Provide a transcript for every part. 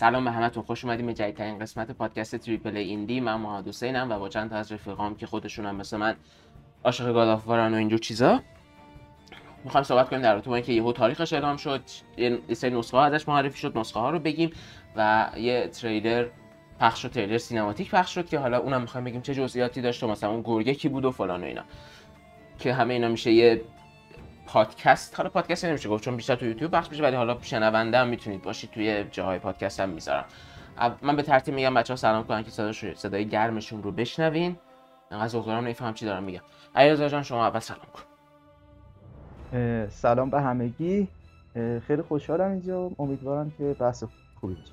سلام به همتون. خوش اومدیم به جدیدترین قسمت پادکست Triple Indie. من محمد حسینم و با چند تا از رفیقام که خودشون هم مثل من عاشق God of War ان و اینجور چیزا. می‌خوایم صحبت کنیم در رابطه اینکه یهو تاریخش اعلام شد. یه سری نسخه ها ازش معرفی شد نسخه ها رو بگیم و یه تریلر پخش شد تریلر cinematic پخش شد که حالا اونم می‌خوایم بگیم چه جزئیاتی داشت و مثلا اون گرگه کی بود و فلان و اینا. که همه اینا میشه یه پادکست حالا پادکست نمیشه گفت چون بیشتر تو یوتیوب پخش میشه ولی حالا شنونده هم می‌تونید باشید توی جاهای پادکست هم می‌ذارم. من به ترتیب میگم بچه ها سلام کنن که صدای صدای گرمشون رو بشنوین. انقدر زغدارم نمیفهم چی دارم میگم. علیرضا جان شما اول سلام کن. سلام به همگی. خیلی خوشحالم اینجا امیدوارم که بحث خوبی بشه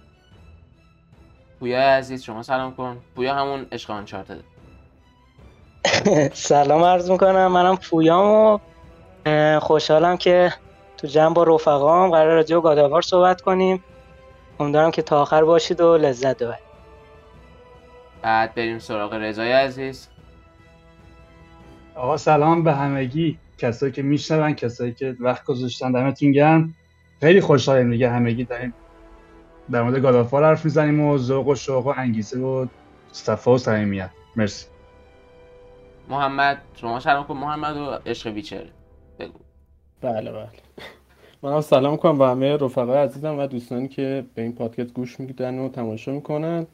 پویا عزیز شما سلام کن. پویا همون عشق آنچارتد سلام عرض می‌کنم. منم پویام و خوشحالم که تو جمع با رفقام قرار راجع گاداوار صحبت کنیم. امیدوارم که تا آخر باشید و لذت ببرید. بعد بریم سراغ رضای عزیز. آقا سلام به همگی. کسایی که میشنون کسایی که وقت گذاشتن دمتون گرم. خیلی خوشحالیم دیگه همگی داریم در مورد گادافار حرف می‌زنیم و ذوق و شوق و انگیزه و صفا و صمیمیت. مرسی. محمد شما سلام کن. محمد و عشق ویچر بله بله. من سلام کنم به همه رفقای عزیزم و دوستانی که به این پادکست گوش میدن و تماشا می‌کنن.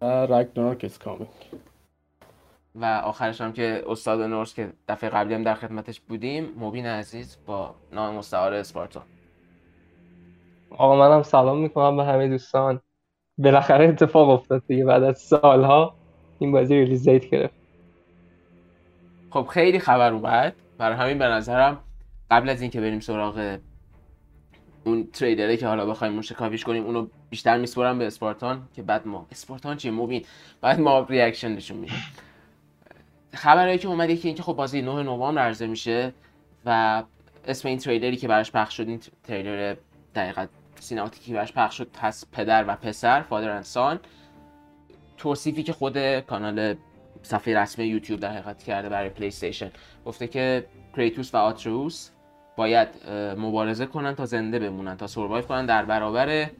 و Ragnarok is coming و آخرش هم که استاد Norse که دفعه قبلی هم در خدمتش بودیم مبین عزیز با نام مستعار اسپارتا. آقا منم سلام می‌کنم به همه دوستان. بالاخره اتفاق افتاد دیگه بعد از سالها این بازی release date گرفت. خب خیلی خبر اومد. برای همین به نظرم قبل از اینکه بریم سراغ اون تریلره که حالا بخوایم موشکافیش کنیم اونو بیشتر میسپرم به اسپارتان که بعد ما اسپارتان چیه؟ مبین بعد ما reaction نشون میدیم. خبرایی که اومده که اینکه خب بازی 9 نوامبر عرضه میشه و اسم این تریلری که براش پخش شد این تریلر دقیقا cinematic ی براش پخش شد پس پدر و پسر Father and Son توصیفی که خود کانال صفحه رسمی یوتیوب در حقیقت کرده برای پلی استیشن گفته که کریتوس و آترئوس باید مبارزه کنن تا زنده بمونن تا survive کنن در برابر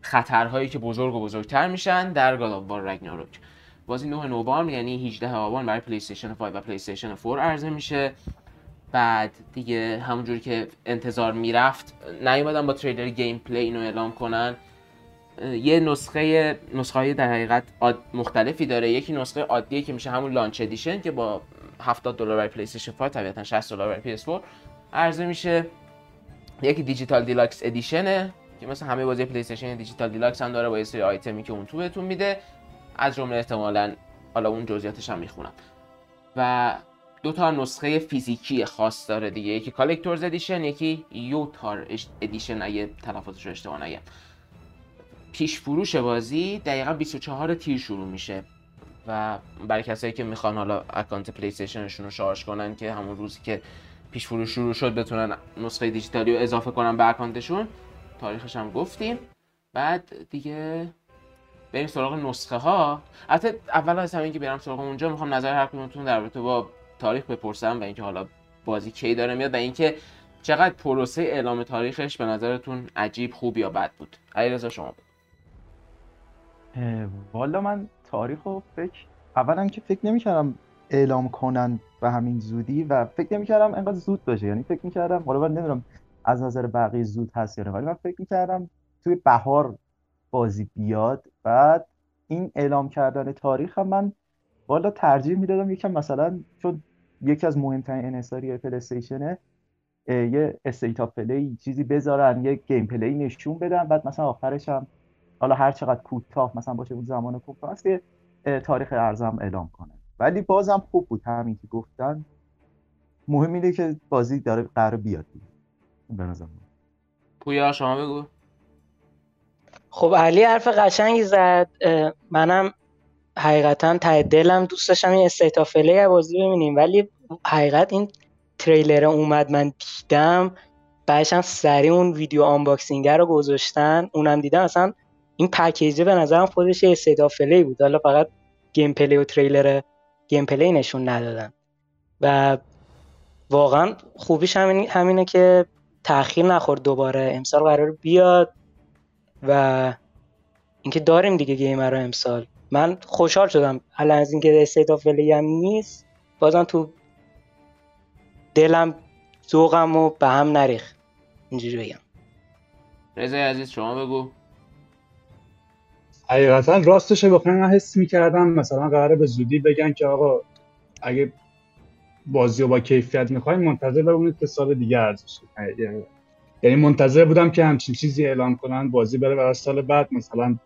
خطرهایی که بزرگ و بزرگتر میشن در God Ragnarok بازی 9 نوامبر یعنی 18 آبان برای پلی استیشن 5 و پلی استیشن 4 عرضه میشه. بعد دیگه همونجوری که انتظار می‌رفت نیومدن با تریلر gameplay اینو اعلام کنن. یه نسخه نسخه در حقیقت مختلفی داره. یکی نسخه عادیه که میشه همون Launch Edition که با 70 دلار برای پلی استیشن 5 طبیعتا 60 دلار برای PS4. عرضه میشه یکی Digital Deluxe Edition ه که مثل همه بازی پلی استیشن Digital Deluxe هم داره با یه سری آیتمی که اون تو بهتون میده. از جمله احتمالا حالا اون جزئیاتش هم می‌خونم. و دو تا نسخه فیزیکی خاص داره دیگه. یکی Collector's Edition یکی Jötnar Edition اگه تلفظش رو اشتباه نگم. پیش فروش بازی دقیقا 24 تیر شروع میشه. و برای کسایی که می‌خوان حالا account پلی رو شارژ کنن که همون روزی که پیش فروش شروع شد بتونن نسخه دیجیتالی رو اضافه کنن به account شون. تاریخش هم گفتیم. بعد دیگه بریم سراغ نسخه ها البته اول از همین که برم سراغ اونجا می‌خوام نظر هر کدومتون در رابطه با تاریخ بپرسم و اینکه حالا بازی کی داره میاد و اینکه چقدر پروسه اعلام تاریخش به نظرتون عجیب خوب یا بد بود. علیرضا شما والا من تاریخ رو فکر اولا که فکر نمی‌کردم اعلام کنن به همین زودی و فکر نمی‌کردم انقدر زود باشه. یعنی فکر می‌کردم حالا من نمی‌دونم از نظر بقیه زود هست یا نه ولی من فکر می‌کردم توی بهار بازی بیاد. بعد این اعلام کردن تاریخ هم من والا ترجیح می‌دادم. یکم مثلا چون یکی از مهمترین انحصاری پلی استیشنه یه State of Play چیزی بذارن یه gameplay نشون بدن بعد مثلا آخرش هم حالا هر چقدر کوتاه مثلا باشه اون زمان کوتاه که تاریخ عرضه‌م اعلام کنن ولی بازم خوب بود همین که گفتن. مهم اینه که بازی داره قرار بیاد به نظر پویا شما بگو. خب علی حرف قشنگی زد. منم حقیقتا ته دلم دوست داشتم این State of بازی ببینیم. ولی حقیقت این تریلر اومد من دیدم. بعدش هم سریع اون ویدیو unboxing رو گذاشتن. اونم دیدم اصلا این package ه به نظرم خودش State of بود. حالا فقط gameplay و trailer gameplay نشون ندادن. و واقعا خوبیش همین همینه که تاخیر نخورد دوباره. امسال قرار بیاد و اینکه داریم دیگه گیمر رو امسال. من خوشحال شدم. الان از اینکه استیت آف هم نیست بازم تو دلم ذوقم و به هم نریخ اینجوری بگم. رضای عزیز شما بگو. حقیقتا راستش بخوام من حس می‌کردم. مثلا قراره به زودی بگن که آقا اگه بازی رو با کیفیت می‌خوایم منتظر بمونید که سال دیگه ارزش یعنی منتظر بودم که همچین چیزی اعلام کنن بازی بره برای سال بعد مثلا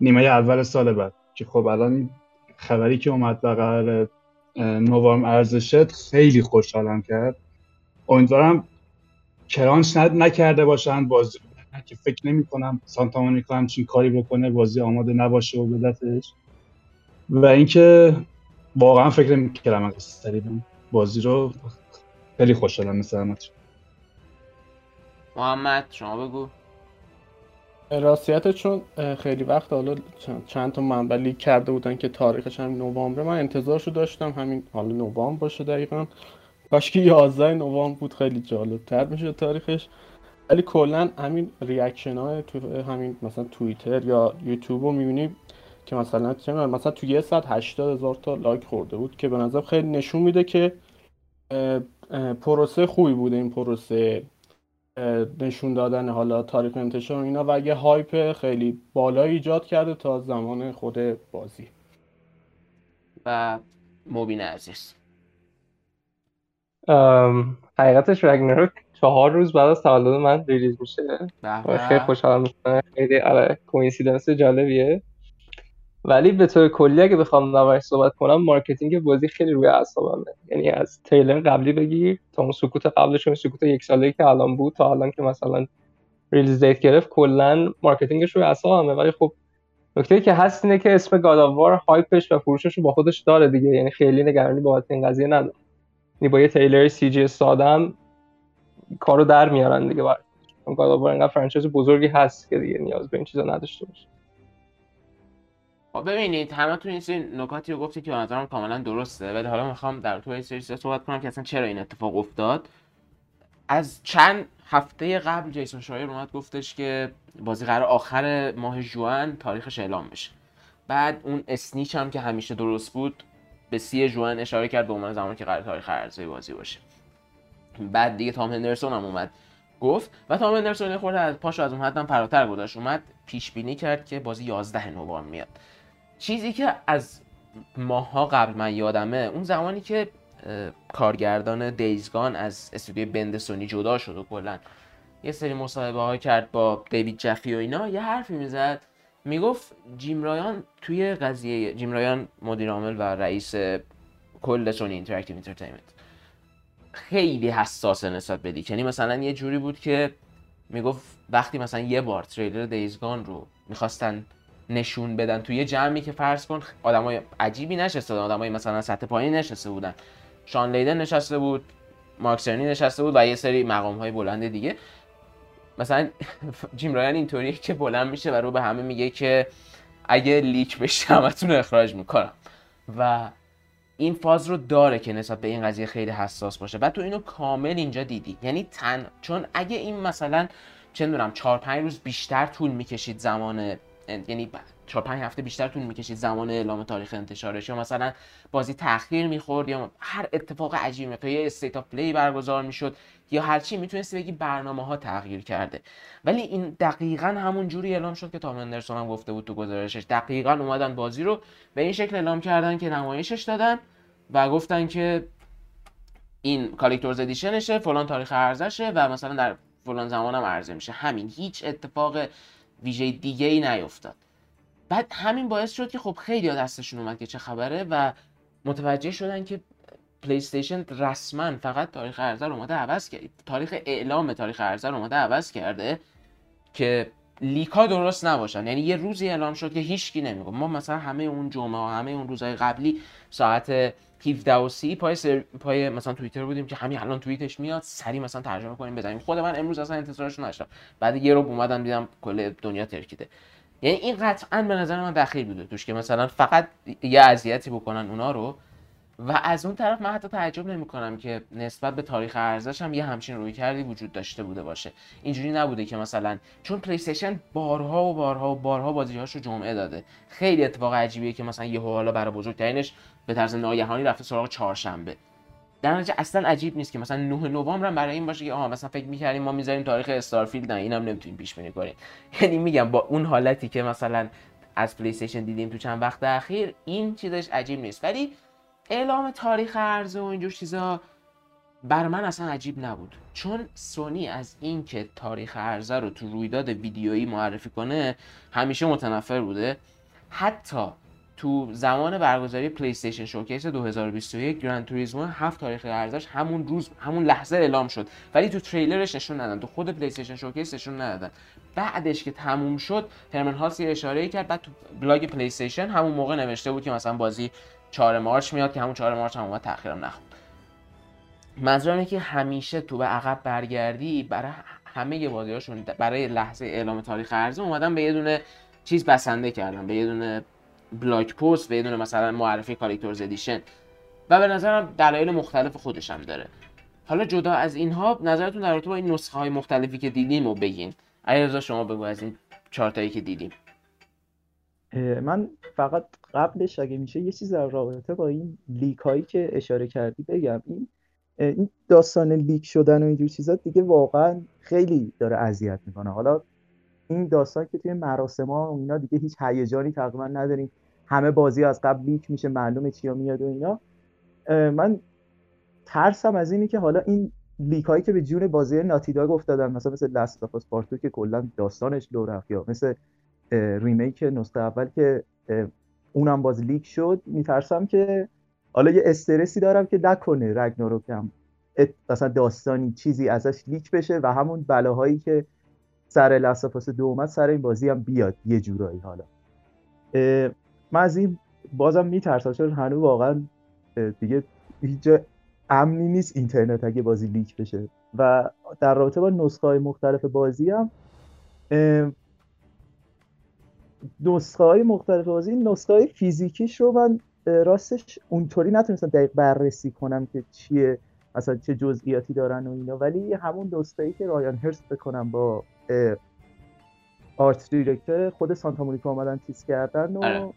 نیمه اول سال بعد. که خب الان خبری که اومد و قرار نوامبر ارزشت خیلی خوشحالم کرد. امیدوارم کرانچ نکرده باشن بازی که فکر نمی کنم سانتا مونیکا همچین کاری بکنه بازی آماده نباشه و بدتش و اینکه واقعا فکر نمی کردم بازی رو. خیلی خوشحالم مثل محمد شما بگو. راستیت چون خیلی وقت حالا چند تا منبع leak کرده بودن که تاریخش هم نوامبر. من انتظارشو داشتم همین حالا نوامبر باشه دقیقا. باش که 11 نوامبر بود خیلی جالب تر میشه تاریخش. ولی کلا همین reaction های تو همین مثلا توییتر یا یوتیوب رو می‌بینی که مثلا چه مثلا تو یه ساعت 80 هزار تا like خورده بود که به نظر خیلی نشون میده که پروسه خوبی بوده این پروسه نشون دادن حالا تاریخ انتشار اینا و یه hype خیلی بالا ایجاد کرده تا زمان خود بازی. و مبین عزیز. حقیقتش رگناروک چهار روز بعد از تولد من ریلیز میشه. خیلی خوشحال می‌کنه خیلی آره coincidence جالبیه. ولی به طور کلی اگه بخوام نوش صحبت کنم marketing بازی خیلی روی اعصابمه. یعنی از تیلر قبلی بگی تا اون سکوت قبلش اون سکوت یک ساله که الان بود تا الان که مثلا release دیت گرفت کلا marketing ش روی اعصابمه. ولی خب نکته که هست اینه که اسم God of War hype ش و فروشش رو با خودش داره دیگه. یعنی خیلی نگرانی بابت این قضیه نداره. یعنی با یه trailer CG سادم کارو در میارن دیگه برای گاداوار انقدر فرانچایز بزرگی هست که دیگه نیاز به این چیزا نداشته باشه. خب ببینید همه تو این سری نکاتی رو گفتی که نظرم کاملا درسته ولی حالا می‌خوام در تو سری صحبت کنم که اصلا چرا این اتفاق افتاد. از چند هفته قبل جیسون شایر اومد گفتش که بازی قرار آخر ماه جوان تاریخش اعلام بشه. بعد اون اسنیچ هم که همیشه درست بود به سی جوان اشاره کرد به عنوان زمانی که قرار تاریخ عرضه بازی باشه. بعد دیگه تام هندرسون هم اومد. گفت و تام هندرسون خورده از پاشو از اون حدم فراتر گذاشت. اومد پیش بینی کرد که بازی 11 نوامبر میاد. چیزی که از ماها قبل من یادمه اون زمانی که کارگردان دیزگان از استودیو بند سونی جدا شد و کلا یه سری مصاحبه ها کرد با دیوید جفی و اینا یه حرفی می‌زد. می‌گفت جیم رایان توی قضیه جیم رایان مدیر عامل و رئیس کل سونی Interactive Entertainment خیلی حساسه نسبت به یعنی مثلا یه جوری بود که می‌گفت وقتی مثلا یه بار trailer Days Gone رو می‌خواستن نشون بدن توی جمعی که فرض کن آدمای عجیبی نشسته بودن. آدمای مثلا سطح پایین نشسته بودن. شان لیدن نشسته بود مارک سرنی نشسته بود و یه سری مقام های بلند دیگه. مثلا جیم رایان اینطوری که بلند میشه و رو به همه میگه که اگه leak بشه همتون اخراج می‌کنم. و این فاز رو داره که نسبت به این قضیه خیلی حساس باشه. بعد تو اینو کامل اینجا دیدی. یعنی تن چون اگه این مثلا چه می‌دونم 4 5 روز بیشتر طول می‌کشید زمان یعنی 4 5 هفته بیشتر طول می‌کشید زمان اعلام تاریخ انتشارش. یا مثلا بازی تاخیر می‌خورد یا هر اتفاق عجیبی تا یه State of Play برگزار می‌شد یا هر چی می‌تونستی بگی برنامه ها تغییر کرده. ولی این دقیقا همون جوری اعلام شد که تام اندرسون هم گفته بود تو گزارشش. دقیقا اومدن بازی رو به این شکل اعلام کردن که نمایشش دادن و گفتن که این Collector's Edition شه فلان تاریخ عرضه‌شه و مثلا در فلان زمان هم عرضه میشه. همین هیچ اتفاق ویژه دیگه ای نیفتاد بعد همین باعث شد که خب خیلی دستشون اومد که چه خبره و متوجه شدن که پلی استیشن رسما فقط تاریخ عرضه رو اومده عوض کرد. تاریخ اعلام تاریخ عرضه رو اومده عوض کرده که لیکا درست نباشن. یعنی یه روزی اعلام شد که هیچکی نمیگه ما مثلا همه اون جمعه و همه اون روزهای قبلی ساعت 17 و 30 پای سر... پای مثلا توییتر بودیم که همین الان توییتش میاد سری مثلا ترجمه کنیم بزنیم. خود من امروز اصلا انتظارش نداشتم. بعد یه رو اومدم دیدم کل دنیا ترکیده. یعنی این قطعا به نظر من دخیل بوده توش که مثلا فقط یه اذیتی بکنن اونا رو. و از اون طرف من حتی تعجب نمی کنم که نسبت به تاریخ ارزش هم یه همچین روی کردی وجود داشته بوده باشه. اینجوری نبوده که مثلا چون پلی بارها و بارها و بارها بازیهاش رو جمعه داده. خیلی اتفاق عجیبیه که مثلا یه حالا برای بزرگترینش به طرز ناگهانی رفته سراغ چهارشنبه. در نتیجه اصلا عجیب نیست که مثلا 9 نوامبر هم برای این باشه که آها مثلا فکر می‌کردیم ما می‌ذاریم تاریخ استارفیلد نه اینم نمی‌تونیم پیش بینی کنیم. یعنی میگم با اون حالتی که مثلا از پلی دیدیم تو چند وقت اخیر این چیزش عجیب نیست. ولی اعلام تاریخ عرضه و اینجور چیزا برا من اصلا عجیب نبود. چون سونی از اینکه تاریخ عرضه رو تو رویداد ویدیویی معرفی کنه همیشه متنفر بوده. حتی تو زمان برگزاری پلی استیشن Showcase 2021 گرند توریزمو هفت تاریخ عرضه‌ش همون روز همون لحظه اعلام شد. ولی تو تریلرش نشون ندادن تو خود پلی استیشن Showcase نشون ندادن. بعدش که تموم شد هرمن هالست یه اشاره کرد. بعد تو بلاگ پلی استیشن همون موقع نوشته بود که مثلا بازی 4 March میاد که همون 4 March هم اومد تاخیرم نخورد. منظورم که همیشه تو به عقب برگردی برای همه بازیاشون برای لحظه اعلام تاریخ عرضه اومدن به یه دونه چیز بسنده کردن به یه دونه blog post به یه دونه مثلا معرفی Collector's Edition. و به نظرم دلایل مختلف خودش هم داره. حالا جدا از اینها نظرتون در رابطه با این نسخه های مختلفی که دیدیم و بگین. علیرضا شما بگو از این چارتایی که دیدیم. من فقط قبلش اگه میشه یه چیز در رابطه با این leak هایی که اشاره کردی بگم. این این داستان leak شدن و اینجور چیزا دیگه واقعا خیلی داره اذیت می‌کنه. حالا این داستان که توی مراسم ها و اینا دیگه هیچ هیجانی تقریبا نداریم. همه بازی از قبل leak میشه معلومه چیا میاد و اینا. من ترسم از اینی که حالا این leak هایی که به جون بازی Naughty Dog افتادن مثلا مثل Last of Us Part Two که کلا داستانش لو رفت یا مثل remake نسخه اول که اونم باز leak شد میترسم که حالا یه استرسی دارم که نکنه Ragnarök هم. مثلا داستانی چیزی ازش leak بشه و همون بلاهایی که سر Last of Us دو اومد سر این بازی هم بیاد یه جورایی حالا. من از این بازم میترسم چون هنوز واقعا دیگه هیچ امنی نیست اینترنت اگه بازی leak بشه. و در رابطه با نسخه های مختلف بازی هم نسخه های مختلف بازی نسخه های فیزیکیش رو من راستش اونطوری نتونستم دقیق بررسی کنم که چیه مثلا چه جزئیاتی دارن و اینا. ولی همون نسخه ای که رایان هرست بکنم با آرت دیرکتور خود سانتا مونیکا اومدن تیز کردن و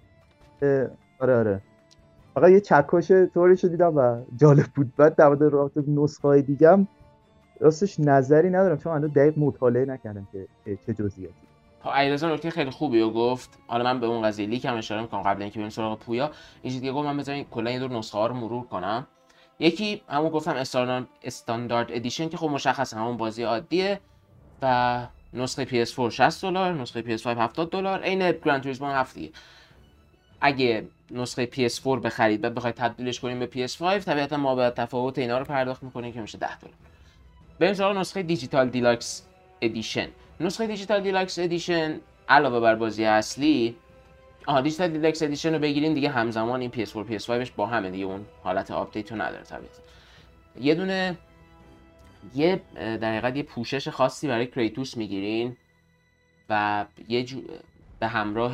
آره آره. فقط یه چکش طوریشو دیدم و جالب بود. بعد در مورد نسخه های دیگم راستش نظری ندارم چون هنوز دقیق مطالعه نکردم که چه جزئیاتی. علیرضا نکته خیلی خوبی رو گفت. حالا من به اون قضیه leak هم اشاره می‌کنم قبل اینکه بریم سراغ پویا. این دیگه گفت من بذارین کلا یه دور نسخه ها رو مرور کنم. یکی همون گفتم Standard Edition که خب مشخصه همون بازی عادیه و نسخه PS4 60 دلار نسخه PS5 70 دلار عین Gran Turismo 7 دیگه. اگه نسخه PS4 بخرید بعد بخواید تبدیلش کنیم به PS5 طبیعتا ما به تفاوت اینا رو پرداخت می‌کنیم که میشه 10 دلار. بریم سراغ نسخه Digital Deluxe Edition. نسخه Digital Deluxe Edition علاوه بر بازی اصلی آها Digital Deluxe Edition رو بگیرین دیگه همزمان این PS4 PS5ش با همه دیگه اون حالت آپدیت رو نداره طبیعتا. یه دونه یه در حقیقت یه پوشش خاصی برای کریتوس می‌گیرین و یه جو... به همراه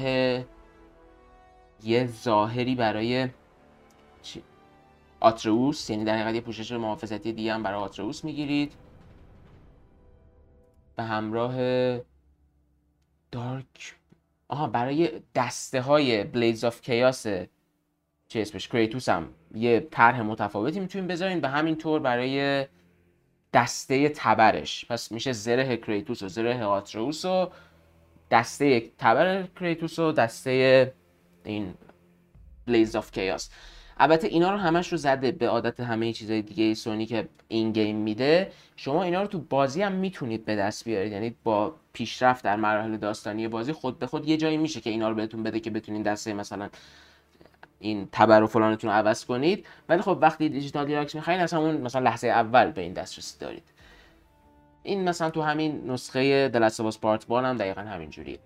یه ظاهری برای؟ آتروس یعنی در حقیقت یه پوشش محافظتی دیگه هم برای آتروس می‌گیرید. به همراه dark آها برای دسته های Blades of Chaos چه اسمش کریتوس هم یه طرح متفاوتی می‌تونیم بذارین. به همین طور برای دسته تبرش. پس میشه زره کریتوس و زره آتروس و دسته تبر کریتوس و دسته این Blades of Chaos البته اینا رو همش رو زده به عادت همه چیزهای دیگه سونی که این game میده. شما اینا رو تو بازی هم می‌تونید به دست بیارید. یعنی با پیشرفت در مراحل داستانی بازی خود به خود یه جایی میشه که اینا رو بهتون بده که بتونید دسته مثلا این تبر و فلانتون رو عوض کنید. ولی خب وقتی Digital Deluxe می‌خواین اصلا اون مثلا لحظه اول به این دسترسی دارید. این مثلا تو همین نسخه The Last of Us Part One هم دقیقا همین جوریه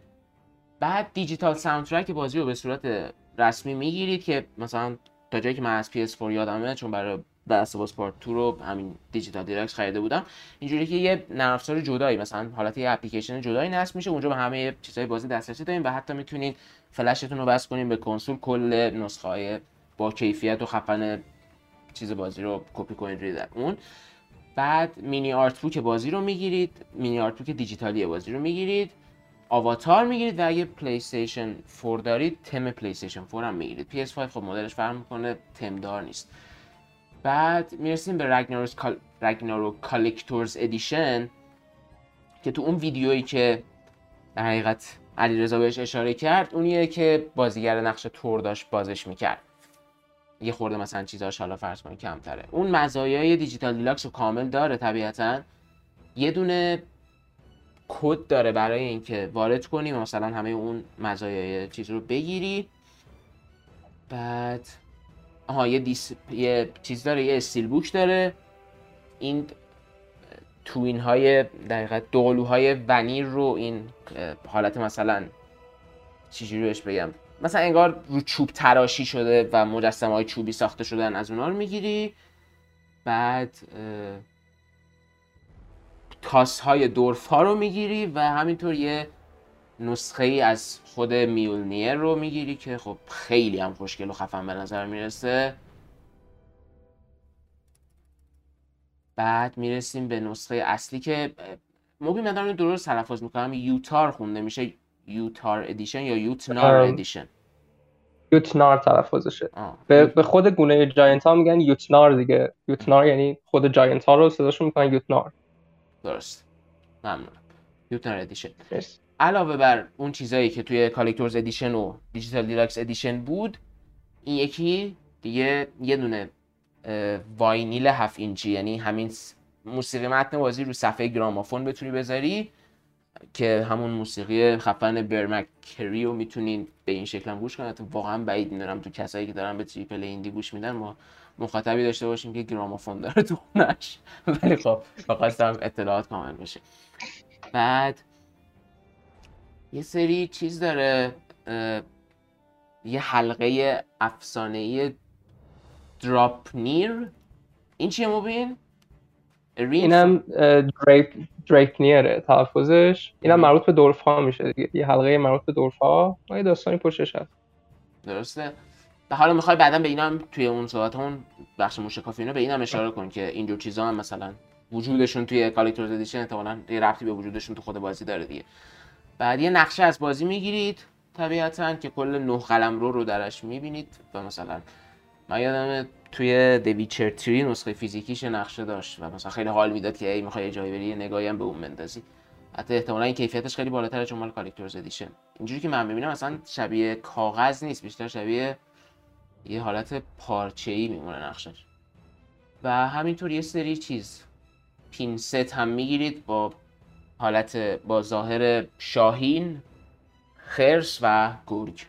بعد digital soundtrack بازی رو به صورت رسمی می‌گیرید که مثلا تا جایی که من از PS4 یادمه چون برای The Last of Us Part 2 رو همین Digital Deluxe خریده بودم اینجوری که یه نرم افزار جدایی مثلا حالت یه اپلیکیشن جدایی نصب میشه اونجا به همه چیزهای بازی دسترسی داریم و حتی می‌تونید فلشتون رو وصل کنیم به کنسول کل نسخه های با کیفیت و خفن چیز بازی رو کپی کنید روی اون. بعد mini art book بازی رو می‌گیرید mini art book دیجیتالی بازی رو می‌گیرید. آواتار می‌گیرید و اگه پلی استیشن 4 دارید تم پلی استیشن 4 هم می‌گیرید. PS5 خب مدلش فرق می‌کنه تم دار نیست. بعد می‌رسیم به Ragnarök Coll... Ragnarök Collector's Edition که تو اون ویدیویی که در حقیقت علیرضا بهش اشاره کرد اونیه که بازیگر نقش تور داشت بازش می‌کرد. یه خورده مثلا چیزاش حالا فرض کنید کمتره. اون مزایای Digital Deluxe رو کامل داره طبیعتا. یه دونه کد داره برای اینکه وارد کنی مثلا همه اون مزایای چیز رو بگیری. بعد آها یه, دیس... یه چیز داره یه استیل بوک داره. این توین های دقیقا دوقلوهای ونیر رو این حالت مثلا چیزی روش بگم. مثلا انگار رو چوب تراشی شده و مجسمه های چوبی ساخته شدن از اونا رو می‌گیری. بعد تاس های دورف ها رو می‌گیری و همینطور یه نسخه ای از خود میولنیر رو می‌گیری که خب خیلی هم خوشگل و خفن به نظر می‌رسه. بعد می‌رسیم به نسخه اصلی که موبی مدارم درست تلفظ می‌کنم یوتار خونده میشه یوتار ادیشن یا یوتنار ادیشن یوتنار تلفظشه. به, به خود گونه giant ها میگن یوتنار دیگه. یوتنار یعنی خود giant ها رو صداشون می‌کنن یوتنار. درست. ممنونم. Jötnar Edition علاوه بر اون چیزایی که توی Collector's Edition و Digital Deluxe Edition بود این یکی دیگه یه دونه vinyl هفت اینچی یعنی همین موسیقی متن بازی رو صفحه گرامافون بتونی بذاری که همون موسیقی خفن برمک کری رو می‌تونین به این شکل هم گوش کنید واقعا بعید می‌دونم تو کسایی که دارن به تریپل ایندی گوش میدن ما مخاطبی داشته باشیم که گرامافون داره تو خونش. ولی خب هم اطلاعات کامل بشه بعد یه سری چیز داره یه حلقه افسانه ای دراپنیر این چیه مبین؟ اینم دریپ دریپنیره تلفظش. اینم مربوط به دورف ها میشه دیگه. یه حلقه مربوط به دورف ها یه داستانی پشتش هست. درسته. حالا می‌خوای بعدا به اینا توی اون صحبت همون بخش موشکافی اینا به اینا اشاره کن که اینجور چیزا هم مثلا وجودشون توی کالکتورز ادیشن احتمالاً یه ربطی به وجودشون تو خود بازی داره دیگه. بعد یه نقشه از بازی می‌گیرید طبیعتا که کل نه قلم رو رو درش می‌بینید و مثلا من یادم توی The Witcher Three نسخه فیزیکیش نقشه داشت و مثلا خیلی حال می‌داد که ای می‌خوای جایی بری نگاهی هم به اون بندازی. حتی احتمالا این کیفیتش خیلی بالاتره چون مال Collector's Edition اینجوری که من ببینم مثلا شبیه کاغذ نیست بیشتر شبیه یه حالت پارچه ای میمونه نقشش. و همینطور یه سری چیز. pin set هم می‌گیرید با حالت با ظاهر شاهین خرس و گرگ.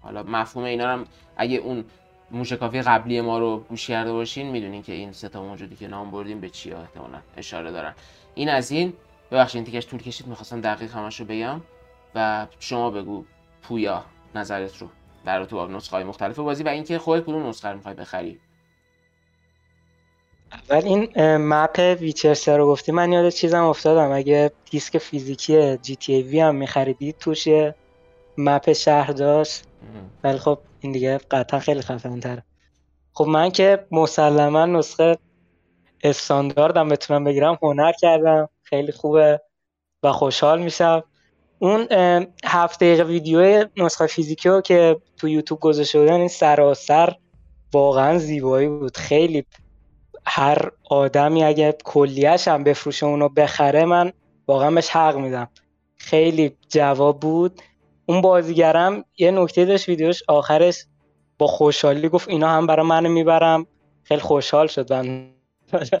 حالا مفهوم اینا هم اگه اون موشکافی قبلی ما رو گوش کرده باشین می‌دونین که این سه تا موجودی که نام بردیم به چی احتمالا اشاره دارن. این از این. ببخشید تیکش طول کشید می‌خواستم دقیق همش رو بگم. و شما بگو پویا نظرت رو. در تو نسخه های مختلف بازی و اینکه خودت کدوم نسخه رو می‌خوای بخری؟ اول این مپ ویچر 3 رو گفتی من یاد چیزم افتادم. اگه دیسک فیزیکی جی تی ای وی هم میخریدید توش مپ شهر داشت. ولی خب این دیگه قطعا خیلی خفن تره خب من که مسلما نسخه استانداردم بتونم بگیرم هنر کردم خیلی خوبه و خوشحال میشم. اون هفت دقیقه ویدیو نسخه فیزیکی که تو یوتیوب گذاشته بودن این سراسر واقعا زیبایی بود. خیلی هر آدمی اگه کلیش هم بفروشه اونو بخره من واقعا بهش حق میدم. خیلی جواب بود. اون بازیگرم یه نکته داشت ویدیوش آخرش با خوشحالی گفت اینا هم برای من می‌برم. خیلی خوشحال شد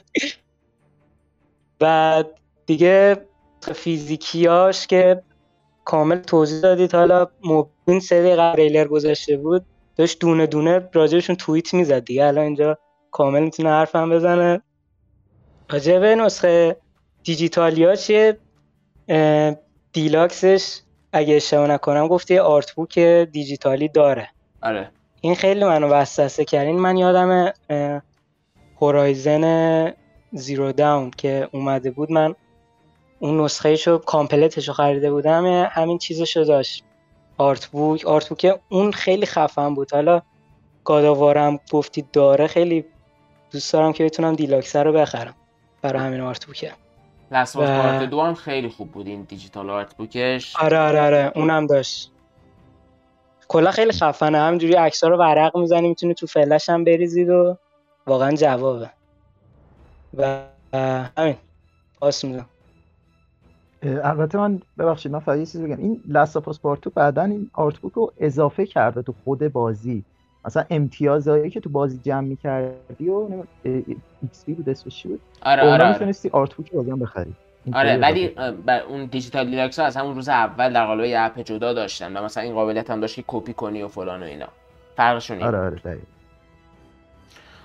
بعد دیگه فیزیکیاش که کامل توضیح دادید حالا این سری قبل گذاشته بود داشت دونه دونه راجبشون توییت می‌زد دیگه. الان اینجا کامل می‌تونه حرفم بزنه. راجب نسخه دیجیتالیا چیه؟ Deluxe ش اگه اشتباه نکنم گفتی art book دیجیتالی داره. آره. این خیلی منو وسوسه کرد. این من یادم Horizon Zero Dawn که اومده بود من اون نسخه شو complete ش رو خریده بودم همین چیزشو داشت. art book art book اون خیلی خفن بود. حالا God of War م گفتی داره خیلی دوست دارم که بتونم Deluxe رو بخرم برای همین art book ه Last of... دو هم خیلی خوب بود این digital art book ش آره آره آره اونم داشت. کلا خیلی خفنه همینجوری عکس رو ورق می‌زنی می‌تونی تو فلش هم بریزید و واقعا جوابه. و همین پاس میدم. البته من ببخشید من فقط یه چیزی بگم. این Last of Us Part Two بعدا این art book رو اضافه کرده تو خود بازی. مثلا امتیازهایی که تو بازی جمع می‌کردی و XP بود اسمش بود؟ آره آره, آره. می‌تونستی art book هم بخری. آره ولی اون Digital Deluxe ها از همون روز اول در قالب یه اپ جدا داشتن و مثلا این قابلیت هم داشت که کپی کنی و فلان و اینا. فرقشون آره آره دقیقا.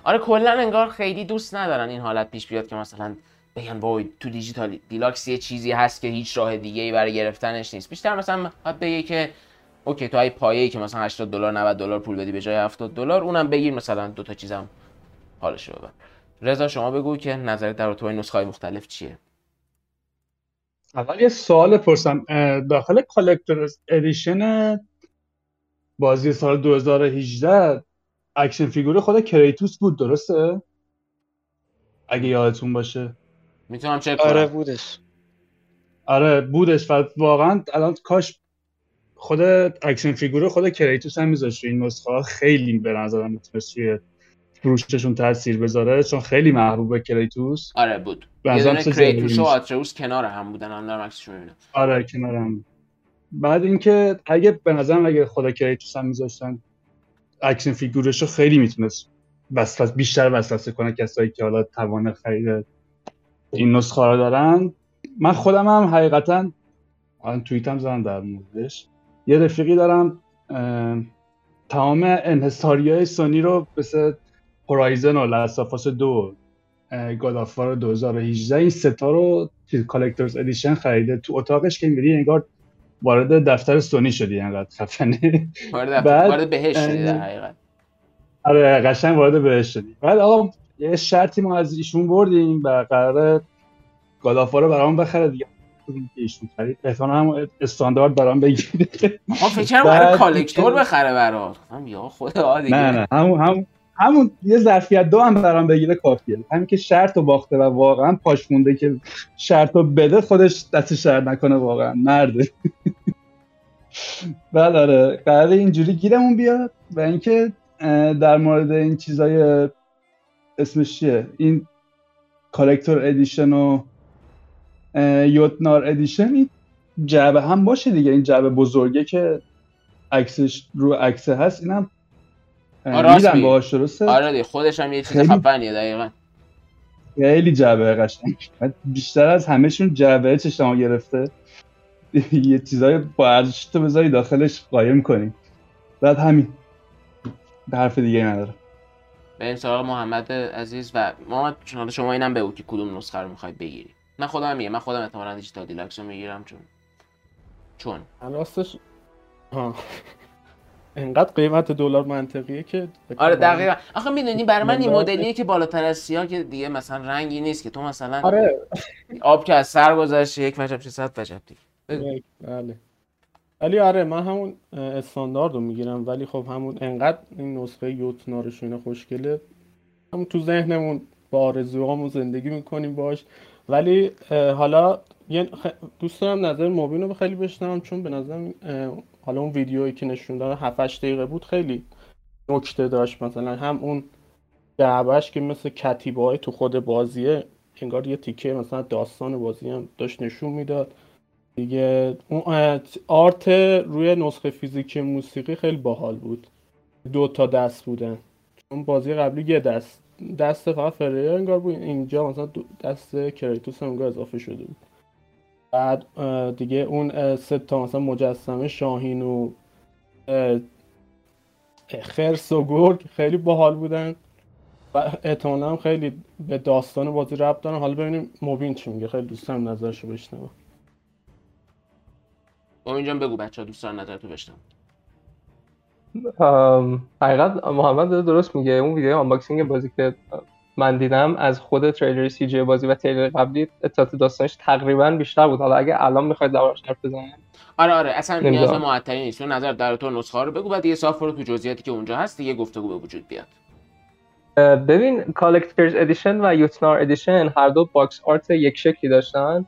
آره کلا انگار خیلی دوست ندارن این حالت پیش بیاد که مثلا بگن وای تو Digital Deluxe یه چیزی هست که هیچ راه دیگه ای برای گرفتنش نیست. بیشتر مثلا بگه که okay تو اگه پایه‌ای که مثلا 80 دلار 90 دلار پول بدی به جای 70 دلار اونم بگیر مثلا دو تا چیزم حالش ببر. رضا شما بگو که نظرت در تو نسخه مختلف چیه؟ اول یه سوال پرسم. داخل Collector's Edition بازی سال 2018 action figure خود کریتوس بود درسته؟ اگه یادتون باشه. می‌تونم چک کنم. آره بودش. آره بودش. و واقعا الان کاش خود action figure خود کریتوس هم میذاشت این نسخه. خیلی به نظرم می‌تونست توی فروششون تاثیر بذاره چون خیلی محبوب کریتوس. آره بود. یه دونه کریتوس و آترئوس کنار هم بودن هم دارم عکسش می‌بینم. آره کنار هم. بعد اینکه اگه به نظرم اگه خود کریتوس هم میذاشتن action figure ش رو خیلی می‌تونست وسوسه بیشتر وسوسه کنه کسایی که حالا توان خرید این نسخه رو دارن. من خودم هم حقیقتا الان توییت هم زدم در موردش. یه رفیقی دارم تمام انحصاری های سونی رو مثل هورایزن و لسافاس دو گادافار 2018 این ستا رو کالکتورز ادیشن خریده. تو اتاقش که میری انگار وارد دفتر سونی شدی انقدر خفنه. وارد وارد بهش شدی در حقیقت. آره قشنگ وارد بهش شدی. بعد آقا یه شرطی ما از ایشون بردیم و قراره گادافار رو برام بخره دیگه. ایشون خرید. احتمالاً هم استاندارد برام بگیره. آقا فکر برای کالکتور بخره برات. هم یا خود دیگه. نه نه همون همون همون یه ظرفیت دو هم برام بگیره کافیه. همین که شرط رو باخته و واقعا پاش مونده که شرط رو بده خودش دست شرط نکنه واقعا. مرده. بعد آره. قرار اینجوری گیرمون بیاد و اینکه در مورد این چیزای اسمش چیه؟ این Collector Edition و Jötnar Edition این جعبه هم باشه دیگه. این جعبه بزرگه که عکسش رو عکسه هست اینم میدن باهاش درسته؟ آره دیگه خودش هم یه چیز خفنیه دقیقا. خیلی جعبه قشنگ. بیشتر از همهشون جعبه چشممو گرفته. یه چیزای با ارزش تو بذاری داخلش قایم کنی. بعد همین. حرف دیگه نداره این سراغ محمد عزیز و محمد چون شما اینم بگو که کدوم نسخه رو می‌خواید بگیری. من خودم میگم من خودم احتمالاً دیجیتال دیلکس رو می‌گیرم چون چون؟ راستش ها انقدر قیمت دلار منطقیه که آره دقیقا. آخه می‌دونی برای من این مدلیه که بالاتر از سیاه که دیگه مثلا رنگی نیست که تو مثلا آره. آب که از سر گذشته یک وجب چه صد وجب دیگه. بله. ولی آره من همون استاندارد رو می‌گیرم ولی خب همون انقدر این نسخه یوت نارشونه خوشگله همون تو ذهنمون با آرزوهامون زندگی می‌کنیم باش ولی حالا دوست دارم نظر مبین رو خیلی بشنوم چون به نظرم حالا اون ویدیویی که نشون داد 7 دقیقه بود خیلی نکته داشت. مثلا هم اون جعبهش که مثل کتیبه های تو خود بازیه انگار یه تیکه مثلا داستان بازی هم داشت نشون می‌داد. دیگه اون آرت روی نسخه فیزیکی موسیقی خیلی باحال بود. دو تا دست بودن. چون بازی قبلی یه دست دست فقط فریر انگار بود. اینجا مثلا دست کریتوس هم انگار اضافه شده بود. بعد دیگه اون سه تا مثلا مجسمه شاهین و خرس و گرگ خیلی باحال بودن. و احتمالا هم خیلی به داستان بازی ربط دارن. حالا ببینیم موبین چی میگه. خیلی دوست دارم نظرشو بشنوم موبین جان بگو بچه ها دوست دارن نظرتو بشنوم حقیقت محمد درست میگه. اون ویدیو unboxing بازی که من دیدم از خود تریلر CG بازی و تریلر قبلی اطلاعات داستانش تقریبا بیشتر بود. حالا اگه الان می‌خواید دربارش حرف بزنیم آره آره اصلا نیاز معطلی نیست. نظر در تو نسخه رو بگو بعد یه صاف رو تو جزئیاتی که اونجا هست دیگه گفتگو به وجود بیاد. ببین Collector's Edition و Jötnar Edition هر دو box art یک شکلی داشتن.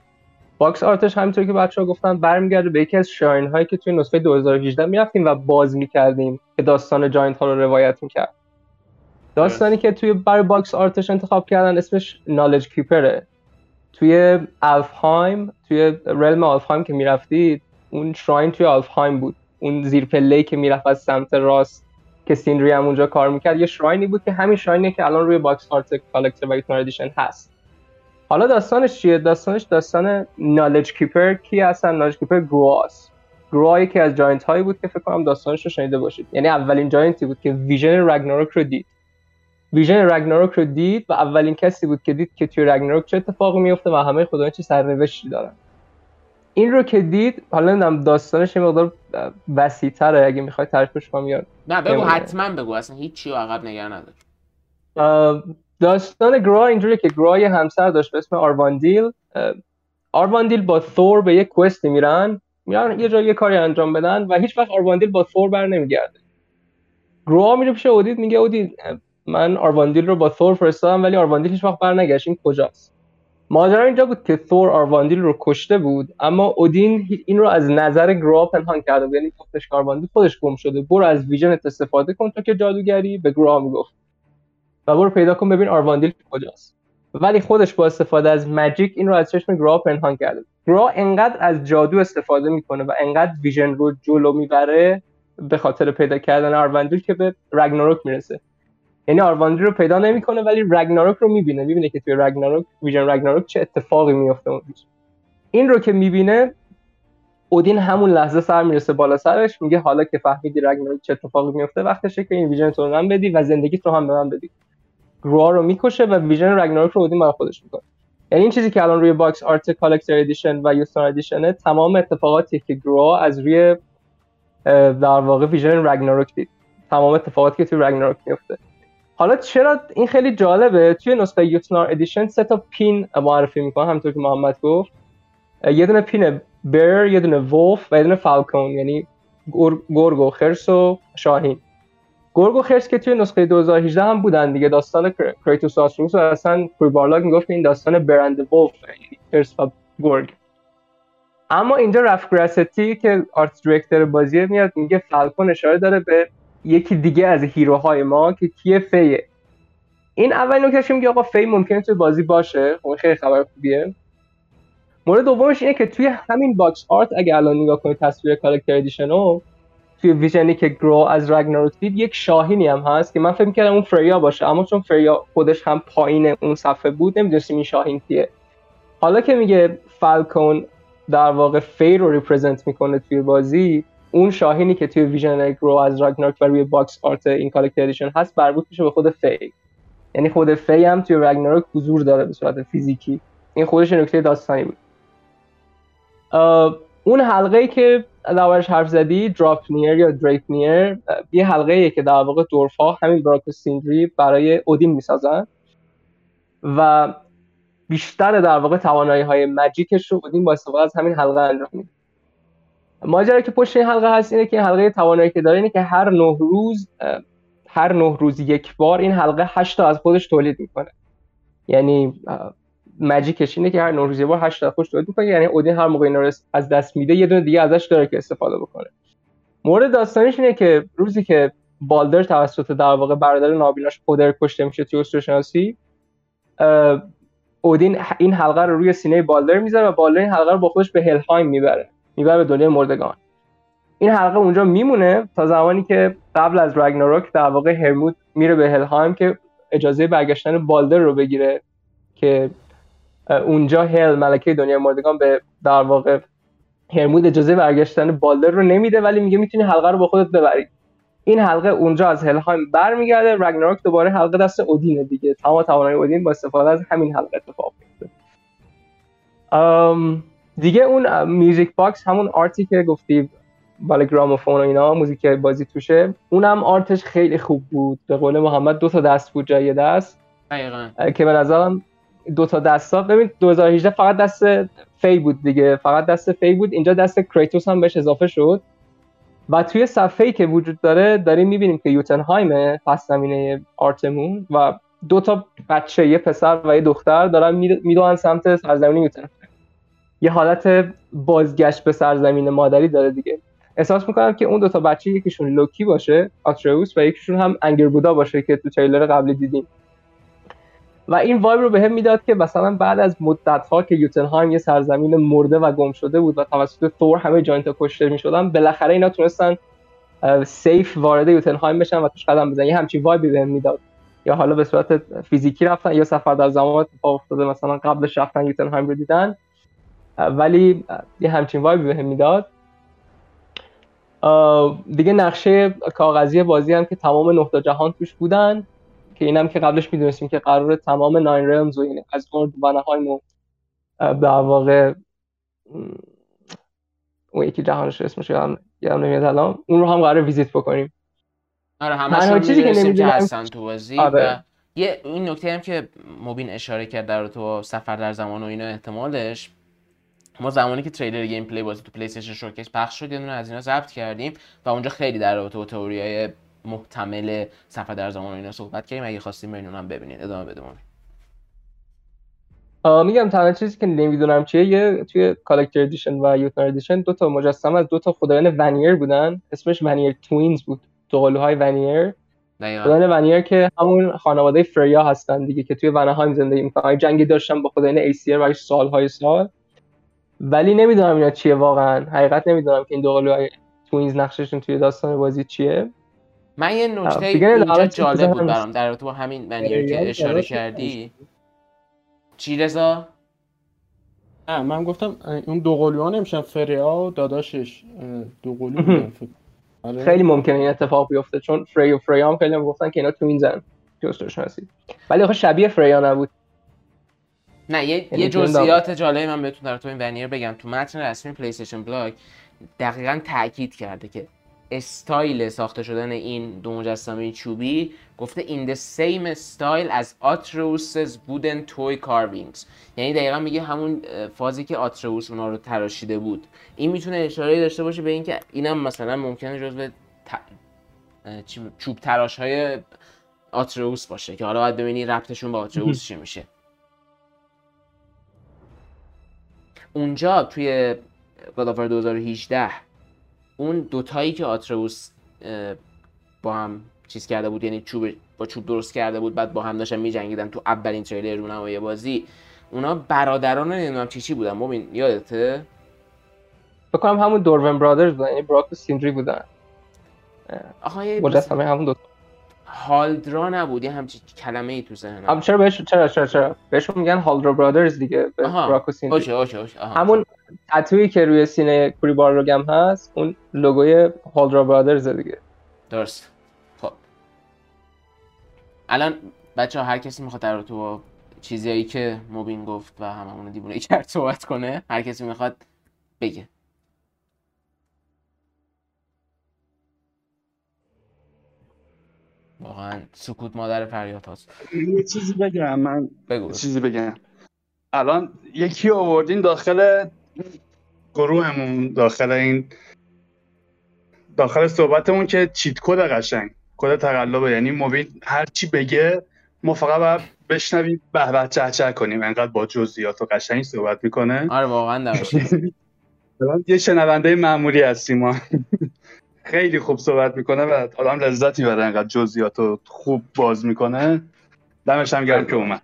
box art ش همینطور که بچه ها گفتن برمیگرده به یکی از shrine هایی که توی نسخه 2018 می‌رفتیم و باز می‌کردیم که داستان giant ها رو روایت می‌کرد. داستانی که توی برای box art ش انتخاب کردن اسمش Knowledge Keeper ه توی آلفهایم توی realm آلفهایم که می‌رفتید اون shrine توی آلفهایم بود. اون زیر پله که می‌رفت از سمت راست که سیندری هم اونجا کار می‌کرد یه shrine ی بود که همین shrine ی که الان روی box art Collector Edition هست. حالا داستانش چیه؟ داستانش داستان Knowledge Keeper کی هستن؟ Knowledge Keeper گرواس گروا که از giant هایی بود که فکر کنم داستانش رو شنیده باشید. یعنی اولین giant ی بود که vision رگناروک رو دید. ویژن رگناروک رو دید و اولین کسی بود که دید که توی رگناروک چه اتفاقی میفته و همه خدایان چه سرنوشتی دارن. این رو که دید حالا نمی‌دونم داستانش یه مقدار وسیع‌تره اگه می‌خوای تعریفش کنم یا نه بگو حتما بگو اصلا هیچی عقب نگه ندار. داستان گرا اینجوری که گرا یه همسر داشت به اسم آرواندیل آرواندیل با ثور به یک کوستی میرن میرن یه جایی یه کاری انجام بدن و هیچ وقت آرواندیل با ثور بر نمیگرده. گروا میره پیش اودین میگه اودین من آرواندیل رو با ثور فرستادم ولی آرواندیل هیچ وقت بر نگشت این کجاست؟ ماجرا اینجا بود که ثور آرواندیل رو کشته بود اما اودین این رو از نظر گروا پنهان کرده بود. یعنی گفتش آرواندیل خودش گم شده برو از vision ت استفاده کن تا که جادوگری به گروا می‌گفت. و برو پیدا کن ببین آرواندیل کجاست. ولی خودش با استفاده از magic این رو از چشم گروا پنهان کرده. گروا انقدر از جادو استفاده می‌کنه و انقدر vision رو جلو می‌بره به خاطر پیدا کردن آرواندیل که به رگناروک می‌رسه. یعنی آرواندیل رو پیدا نمی‌کنه ولی رگناروک رو می‌بینه. می‌بینه که توی رگناروک vision رگناروک چه اتفاقی میفته اون این رو که می‌بینه اودین همون لحظه سر می‌رسه بالا سرش میگه حالا که فهمیدی رگناروک چه اتفاقی میفته وقتشه که این vision تو من بدی و زندگیت رو هم به من بدی. گروا رو می‌کشه و vision رگناروک رو اودین برای خودش می‌کنه. یعنی این چیزی که الان روی box art Collector Edition و Jötnar Edition تمام اتفاقاتی که گروا از روی در واقع vision رگناروک دید. تمام اتفاقاتی که توی رگناروک میفته حالا چرا این خیلی جالبه؟ توی نسخه Jötnar Edition سه تا pin معرفی می‌کنه همونطور که محمد گفت. یه دونه pin bear یه دونه wolf و یه دونه falcon یعنی گرگ و خرس و شاهین. گرگ و خرس که توی نسخه 2018 هم بودن دیگه داستان کریتوس آترئوس و اصلا بارلاگ می‌گفت این داستان bear and wolf یعنی خرس و گرگ. اما اینجا رف گراستی که art director بازی میاد میگه falcon اشاره داره به یکی دیگه از hero های ما که کیه؟ فیه. این اول نکتهش میگه آقا فی ممکنه توی بازی باشه خب خیلی خبر خوبیه. مورد دومش اینه که توی همین box art اگه الان نگاه کنید تصویر Collector Edition و توی vision ی که گروا از رگناروک دید یک شاهینی هم هست که من فکر می‌کردم اون فریا باشه اما چون فریا خودش هم پایین اون صفحه بود نمی‌دونستیم این شاهین کیه. حالا که میگه falcon در واقع فی رو represent می‌کنه توی بازی اون شاهینی که توی vision گروا از راگنارک و روی box art این Collector Edition هست مربوط میشه به خود فی یعنی خود فی هم توی راگنارک حضور داره به صورت فیزیکی. این خودش نکته داستانی بود. اون حلقه ای که دربارش حرف زدی دراپنیر یا دریپنیر یه حلقه ای که در واقع dwarf ا همین براک سیندری برای اودین می‌سازن و بیشتر در واقع توانایی های مجیکش رو اودین با استفاده از همین حلقه انجام میده. ماجرا که پشت این حلقه هست اینه که این حلقه توانایی که داره اینه که هر نه روز هر نه روز یک بار این حلقه هشت تا از خودش تولید می‌کنه. یعنی ماجیکش اینه که هر نه روز یک بار هشت تا از خودش تولید یعنی اودین هر موقع اینا از دست میده یه دونه دیگه ازش داره که استفاده بکنه. مورد داستانش اینه که روزی که بالدر توسط در واقع برادر نابیناش پودر کشته میشه توی شناسی اودین این حلقه رو روی سینه بالدر می‌ذاره و بالدر این حلقه رو با خودش به هلهایم می‌بره می‌بره به دنیای مردگان. این حلقه اونجا میمونه تا زمانی که قبل از رگناروک در واقع هرمود میره به هلهایم که اجازه برگشتن بالدر رو بگیره که اونجا هل ملکه دنیای مردگان به در واقع هرمود اجازه برگشتن بالدر رو نمیده ولی میگه می‌تونی حلقه رو با خودت ببری. این حلقه اونجا از هلهایم برمیگرده رگناروک دوباره حلقه دست اودینه دیگه. تمام توانایی اودین با استفاده از همین حلقه اتفاق میفته دیگه اون music box همون art ی که گفتی بالا گراموفون و اینا موزیک بازی توشه اونم art ش خیلی خوب بود. به قول محمد دو تا دست بود جای دست. دقیقا. که به نظرم دو تا دستا. ببین 2018 فقط دست فی بود دیگه. فقط دست فی بود. اینجا دست کریتوس هم بهش اضافه شد. و توی صفحه که وجود داره داریم می‌بینیم که یوتنهایم پس زمینه art مون و دو تا بچه یه پسر و یه دختر دارن می‌دوئن سمت سرزمین یوتنهایم یه حالت بازگشت به سرزمین مادری داره دیگه. احساس می‌کنم که اون دو تا بچه یکیشون لوکی باشه آتروس و یکیشون هم انگربودا باشه که تو تریلر قبلی دیدیم. و این وایب رو بهم می‌داد که مثلا بعد از مدت ها که یوتنهایم یه سرزمین مرده و گم شده بود و توسط تور همه جاینتا کشته می‌شدن بالاخره اینا تونستن سیف وارد یوتنهایم بشن و توش قدم بزنن. یه همچین وایبی بهم می‌داد یا حالا به صورت فیزیکی رفتن یا سفر در زمان افتاده مثلا قبلش رفتن یوتنهایم رو دیدن. ولی یه همچین وایبی بهم می‌داد. دیگه نقشه کاغذی بازی هم که تمام نقطه جهان توش بودن. که اینم که قبلش می‌دونستیم که قرار تمام Nine Realms و این از اون ونهایم و در واقع اون یکی جهانش اسمش یادم یادم نمیاد الان اون رو هم قرار visit بکنیم آره همه چیزی که نمی‌دونم هستن تو بازی آره. یه این نکته هم که مبین اشاره کرد در تو سفر در زمان و اینا احتمالش ما زمانی که تریلر gameplay بازی تو PlayStation Showcase پخش شد یه دونه از اینا ضبط کردیم و اونجا خیلی در رابطه با تئوریای محتمل سفر در زمان اینا صحبت کردیم. اگه خواستیم برین اونم ببینید ادامه بده میگم تنها چیزی که نمی‌دونم چیه یه توی Collector's Edition و Jötnar Edition دو تا مجسمه از دو تا خدایان ونیر بودن. اسمش Vanir Twins بود. دوقلوهای ونیر خدایان ونیر که همون خانواده فریا هستن دیگه که توی ونهایم زندگی می‌کنن. جنگی داشتن با خدایان ایسیر برای سالهای سال. ولی نمی‌دونم اینا چیه واقعا. حقیقت نمی‌دونم که این دوقلوهای توینز نقششون توی داستان بازی چیه. من یه نکته اینجا جالب بود برام در تو همین منیر که اشاره کردی. چی رضا؟ نه من گفتم اون دو قلوها نمیشن فریا و داداشش. دو قلو آره. خیلی ممکنه این اتفاق بیفته چون فری و فریا هم خیلی هم گفتن که اینا توینزن جستشون هستید ولی آخه شبیه فریا نبود. نه یه, یه جزئیات جالبی من بهتون در تو این ونیر بگم. تو متن رسمی PlayStation Blog دقیقا تاکید کرده که استایل ساخته شدن این دو مجسمه چوبی گفته in the same style as Atreus's wooden toy carvings. یعنی دقیقا میگه همون فازی که آتروس اونا رو تراشیده بود. این می‌تونه اشاره داشته باشه به اینکه اینم مثلا ممکنه جزو ت... چوب تراش های آتروس باشه که حالا باید ببینی ربطشون با آتروس چی میشه. اونجا توی God 2018 اون دوتایی که آتروس با هم چیز کرده بود یعنی چوب با چوب درست کرده بود بعد با هم داشتن میجنگیدن تو اولین تریلر رونمایی بازی. اونا برادران نمی‌دونم چی چی بودن مبین یادته؟ بکنم همون دورون برادرز بودن یعنی براک و سیندری بودن. آخه مجسمه همون دو هالدرا نبود یه همچین کلمه ای تو ذهنم. چرا بهش چرا چرا چرا؟ بهشون میگن Huldra Brothers دیگه براک و سیندری. OK OK OK. همون تتویی که روی سینه کوری بارلوگم هست اون لوگوی Huldra Brothers دیگه. درست. خب. الان بچه ها هر کسی می‌خواد در تو با چیزایی که مبین گفت و هممون دیوونه ای کرد صحبت کنه هر کسی می‌خواد بگه. واقعا سکوت مادر فریاد هست یه چیزی بگم من بگو. چیزی بگم. الان یکی آوردین داخل گروهمون داخل این داخل صحبتمون که چیت کد قشنگ. کد تقلبه. یعنی موبیل هر چی بگه ما فقط باید بشنویم به به چه چه کنیم. انقدر با جزئیات و قشنگ صحبت می‌کنه. آره واقعا یه شنونده معمولی هستیم ما. خیلی خوب صحبت می‌کنه و آدم لذتی بره انقدر جزئیات رو خوب باز می‌کنه. دمش هم گرم که اومد.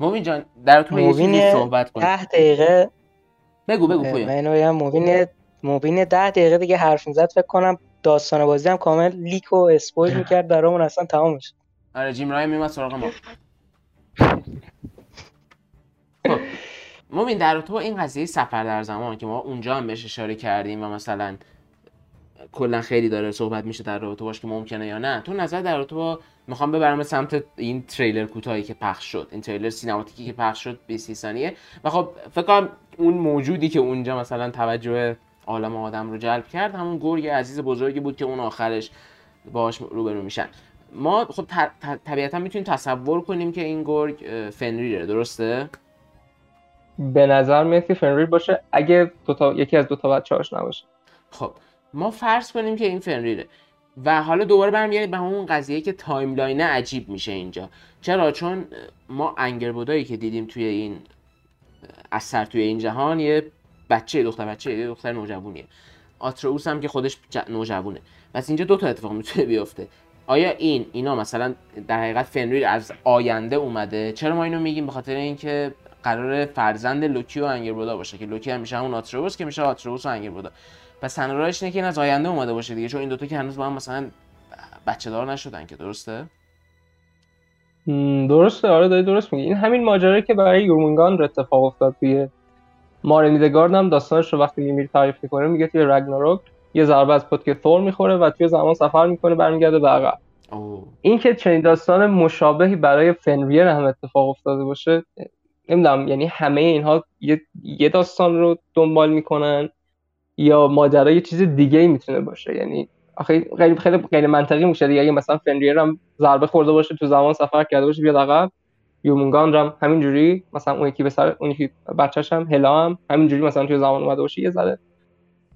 موبین جان در تو یه صحبت کن. 10 دقیقه بگو بگو پویا. من بگم موبین موبین 10 دقیقه دیگه حرف می‌زد فکر کنم داستان بازی هم کامل لیک و اسپویل می‌کرد برامون اصلا تمام شد آره جیم رای میومد سراغ ما. خب موبین در تو این قضیه سفر در زمان که ما اونجا هم بهش اشاره کردیم و مثلا کلا خیلی داره صحبت میشه در رابطه باش که ممکنه یا نه تو نظر در رابطه با می‌خوام ببرم سمت این تریلر کوتاهی که پخش شد این تریلر سینماتیکی که پخش شد 20 ثانیه و خب فکر کنم اون موجودی که اونجا مثلا توجه عالم آدم رو جلب کرد همون گرگ عزیز بزرگی بود که اون آخرش باهاش روبرو میشن. ما خب طبیعتا می‌تونیم تصور کنیم که این گرگ فنریره درسته؟ به نظر میاد که فنریر باشه اگه دو تا... یکی از دو تا بچه‌هاش نباشه. خب ما فرض کنیم که این فنریره و حالا دوباره برمیگردیم به همون قضیه که timeline عجیب میشه اینجا. چرا؟ چون ما انگربودایی که دیدیم توی این اثر توی این جهان یه بچه دختر بچه یه دختر نوجوانیه. آتروس هم که خودش نوجوانه. پس اینجا دو تا اتفاق می‌تونه بیفته. آیا این اینا مثلا در حقیقت فنریر از آینده اومده؟ چرا ما اینو میگیم؟ به خاطر اینکه قرار فرزند لوکی و انگربودا باشه که لوکی هم میشه همون آتروس که میشه آتروس و انگربودا پس تنها اینه که این از آینده اومده باشه دیگه چون این دوتا که هنوز با هم مثلا بچه دار نشدن که درسته؟ درسته آره داری درست میگی. این همین ماجرایی که برای یورمونگان اتفاق افتاد توی مارمیدگارد هم داستانش رو وقتی میمیر تعریف می‌کنه میگه توی رگناروک یه ضربه از پتک ثور می‌خوره و توی زمان سفر می‌کنه برمیگرده به عقب. این که چنین داستان مشابهی برای فنریر هم اتفاق افتاده باشه نمی‌دونم یعنی همه اینها یه, یه داستان رو دنبال می‌کنن یا ماجرا یه چیز دیگه ای می‌تونه باشه. یعنی آخه خیلی خیلی منطقی میشه دیگه. اگه مثلا فنریر هم ضربه خورده باشه تو زمان سفر کرده باشه بیاد عقب. یومونگان هم همینجوری مثلا اون یکی به سر اون یکی بچه‌ش هم هلا هم همینجوری مثلا تو زمان اومده باشه یه ذره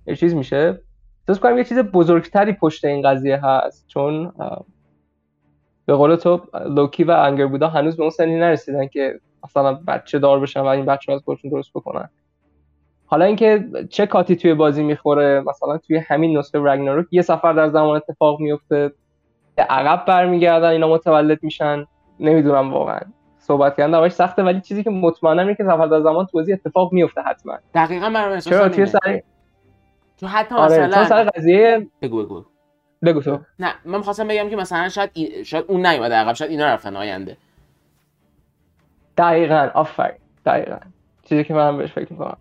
یه چیز میشه. احساس کنم یه چیز بزرگتری پشت این قضیه هست چون به قول تو لوکی و انگر بودا هنوز به اون سنی نرسیدن که مثلا بچه دار بشن و این بچه از خودشون درست بکنن. حالا اینکه چه کاتی توی بازی می‌خوره مثلا توی همین نسخه رگناروک یه سفر در زمان اتفاق میفته که عقب برمیگردن اینا متولد میشن. نمی‌دونم واقعا. صحبت کردن دربارش سخته ولی چیزی که مطمئنم اینه که سفر در زمان تو بازی اتفاق میفته حتما. دقیقاً من چرا؟ توی سر تو حتی آره، مثلا سر قضیه بگو بگو. بگو تو. نه من خواستم بگم که مثلا شاید ای... شاید اون نیومده عقب شاید اینا رفتن آینده. دقیقاً آفرین. دقیقاً. چیزی که من بهش فکر می‌کنم.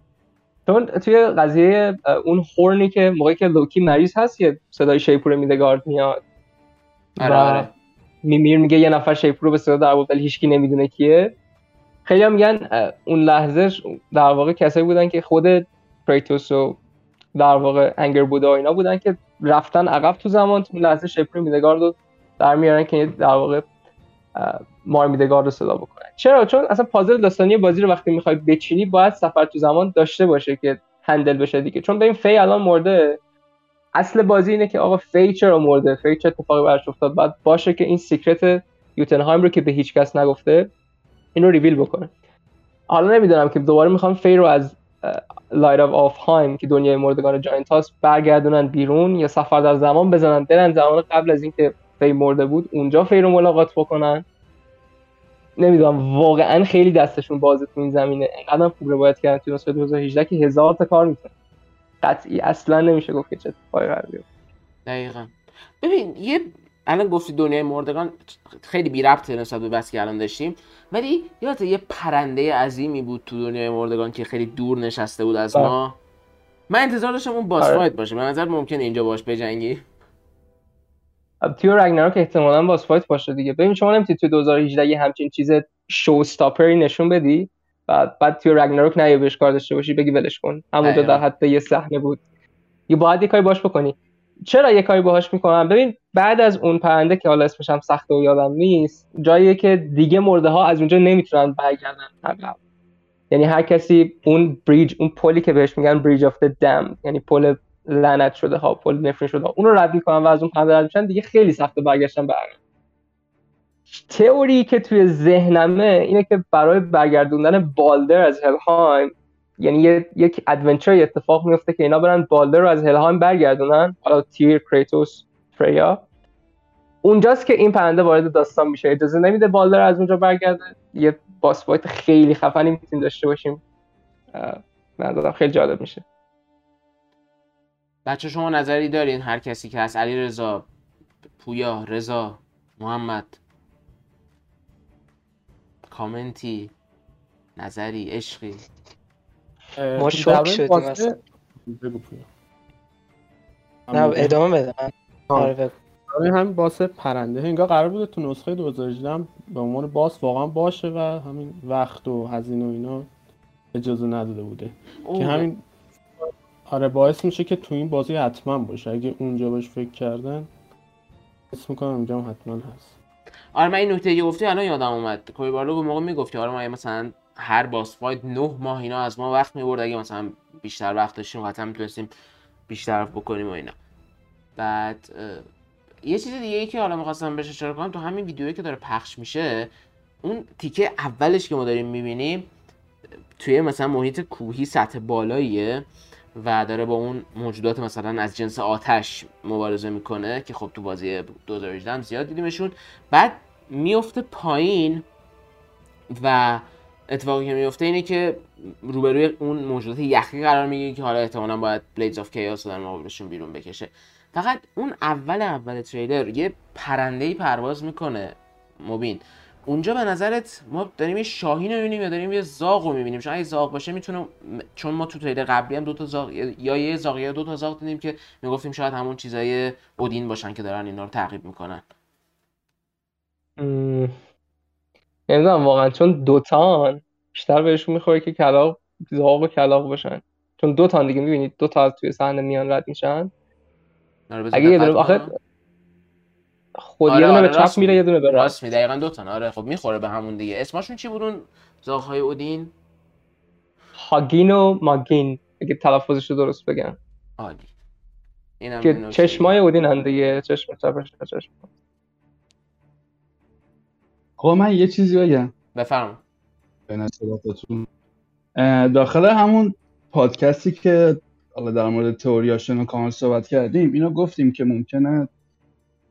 چون توی قضیه اون horn ی که موقعی که لوکی مریض هست یه صدای شیپور میدگارد میاد آره آره. میمیر میگه یه نفر شیپور به صدا در ولی هیچکی نمی‌دونه کیه خیلی هم میگن اون لحظه در واقع کسایی بودن که خود کریتوس و در واقع انگربودا و اینا بودن که رفتن عقب تو زمان تو لحظه شیپور میدگارد رو در میارن که در واقع مار میدگارد رو صدا بکنن چرا؟ چون اصلا پازل داستانی بازی رو وقتی می‌خوای بچینی باید سفر تو زمان داشته باشه که handle بشه دیگه. چون این فی الان مرده. اصل بازی اینه که آقا فی چرا مرده؟ فی چه اتفاقی براش افتاد؟ بعد باشه که این secret یوتنهایم رو که به هیچ کس نگفته این رو ریویل بکنه. حالا نمی‌دونم که دوباره می‌خوام فی رو از Light of Alfheim که دنیای مردگان giant هاست برگردونن بیرون یا سفر در زمان بزنن برن زمان قبل از اینکه فی مرده بود اونجا فی رو ملاقات بکنن. نمی‌دونم واقعا خیلی دستشون بازه تو این زمینه. اینقدر خوب روایت کردن تو نسخه 2018 که هزار تا کار می‌کنه قطعی اصلا نمیشه گفت که چه اتفاقی قرار دقیقا. ببین یه الان گفتی دنیای مردگان خیلی بی ربطه نسبت به بحثی که الان داشتیم. ولی یادت یه پرنده عظیمی بود تو دنیای مردگان که خیلی دور نشسته بود از ما. بله. من انتظار داشتم اون boss fight باشه به نظر ممکنه اینجا باش بجنگی؟ توی رگناروک احتمالاً boss fight باشه دیگه. ببین شما نمی‌تونی تو 2018 یه همچین چیز showstopper ی نشون بدی بعد بعد توی رگناروک نه بهش کار داشته باشی بگی ولش کن. همونجا در حد یه صحنه بود. یه باید یه کاری باش بکنی. چرا یه کاری باهاش می‌کنم؟ ببین بعد از اون پرنده که حالا اسمش هم سخته و یادم نیست جاییه که دیگه مرده ها از اونجا نمی‌تونن برگردن عقب. یعنی هر کسی اون bridge اون پلی که بهش میگن Bridge of Damned یعنی پل لعنت شده ها پل نفرین شده. ها. اون رو رد می‌کنن و از اون پرنده رد میشن دیگه خیلی سخته برگشتن به تئوری که توی ذهنمه اینه که برای برگردوندن بالدر از هلهایم یعنی یک adventure اتفاق میفته که اینا برن بالدر رو از هلهایم برگردونن. حالا تیر کریتوس فریا اونجاست که این پرنده وارد داستان میشه. اجازه نمیده بالدر از اونجا برگرده. یه boss fight خیلی خفنی می‌تونیم داشته باشیم. نظرم خیلی جالب میشه. بچه شما نظری دارین؟ هر کسی که هست علی رضا پویا رضا محمد. کامنتی نظری عشقی. ما شوک شدیم اصلا. نه ادامه بده. آره همین باس پرنده. انگار قرار بوده تو نسخه 2018 به عنوان باس واقعا باشه و همین وقت و هزینه و اینا اجازه نداده بوده. که همین آره باعث میشه که تو این بازی حتما باشه. اگه اونجا بهش فکر کردن اسم می‌کنم اونجا هم حتما هست. آره من این نکته گفتی الان یادم اومد. کوی بارلو موقع می‌گفتی آره ما مثلا هر باس فایت نه ماه اینا از ما وقت می‌برد. اگه مثلا بیشتر وقت داشتیم حتما می‌تونستیم بیشتر بکنیم و اینا. بعد یه چیز دیگه ای که حالا می‌خواستم بهش اشاره کنم تو همین ویدیویی که داره پخش میشه اون تیکه اولش که ما داریم می‌بینیم توی مثلا محیط کوهی سطح بالاییه. و داره با اون موجودات مثلا از جنس آتش مبارزه می‌کنه که خب تو بازی 2018 هم زیاد دیدیمشون. بعد میفته پایین و اتفاقی که میفته اینه که روبروی اون موجودات یخی قرار می‌گیره که حالا احتمالا باید بلیدز آف کیاس در مقابلشون بیرون بکشه. فقط اون اول اول تریلر یه پرنده ای پرواز می‌کنه مبین. اونجا به نظرت ما داریم یه شاهین رو می‌بینیم یا داریم یه زاغ رو می‌بینیم؟ چون اگه زاغ باشه می‌تونه چون ما تو تریلر قبلی هم دو تا زاغ یا یه زاغ یا دو تا زاغ دیدیم که می‌گفتیم شاید همون چیزای اودین باشن که دارن اینا رو تعقیب می‌کنن. نمی‌دونم واقعا چون دوتان بیشتر بهشون می‌خوره که کلاق زاغ و کلاق باشن. چون دو تا دیگه می‌بینید دو تا از توی صحنه میان رد میشن. آره، اگه یه دونه آخه خود آره، یه دونه آره، به چپ میره یه دونه به راست می دقیقاً دو تا. آره خب می‌خوره به همون دیگه. اسمشون چی بودون؟ زاغهای اودین؟ هاگین و ماگین اگه تلفظش رو درست بگم. عالی. اینم که چشمای اودین هم دیگه چشم چپش چشم. خب من یه چیزی بگم. بفرم داخل همون پادکستی که حالا در مورد تئوریاشون کامل صحبت کردیم اینو گفتیم که ممکنه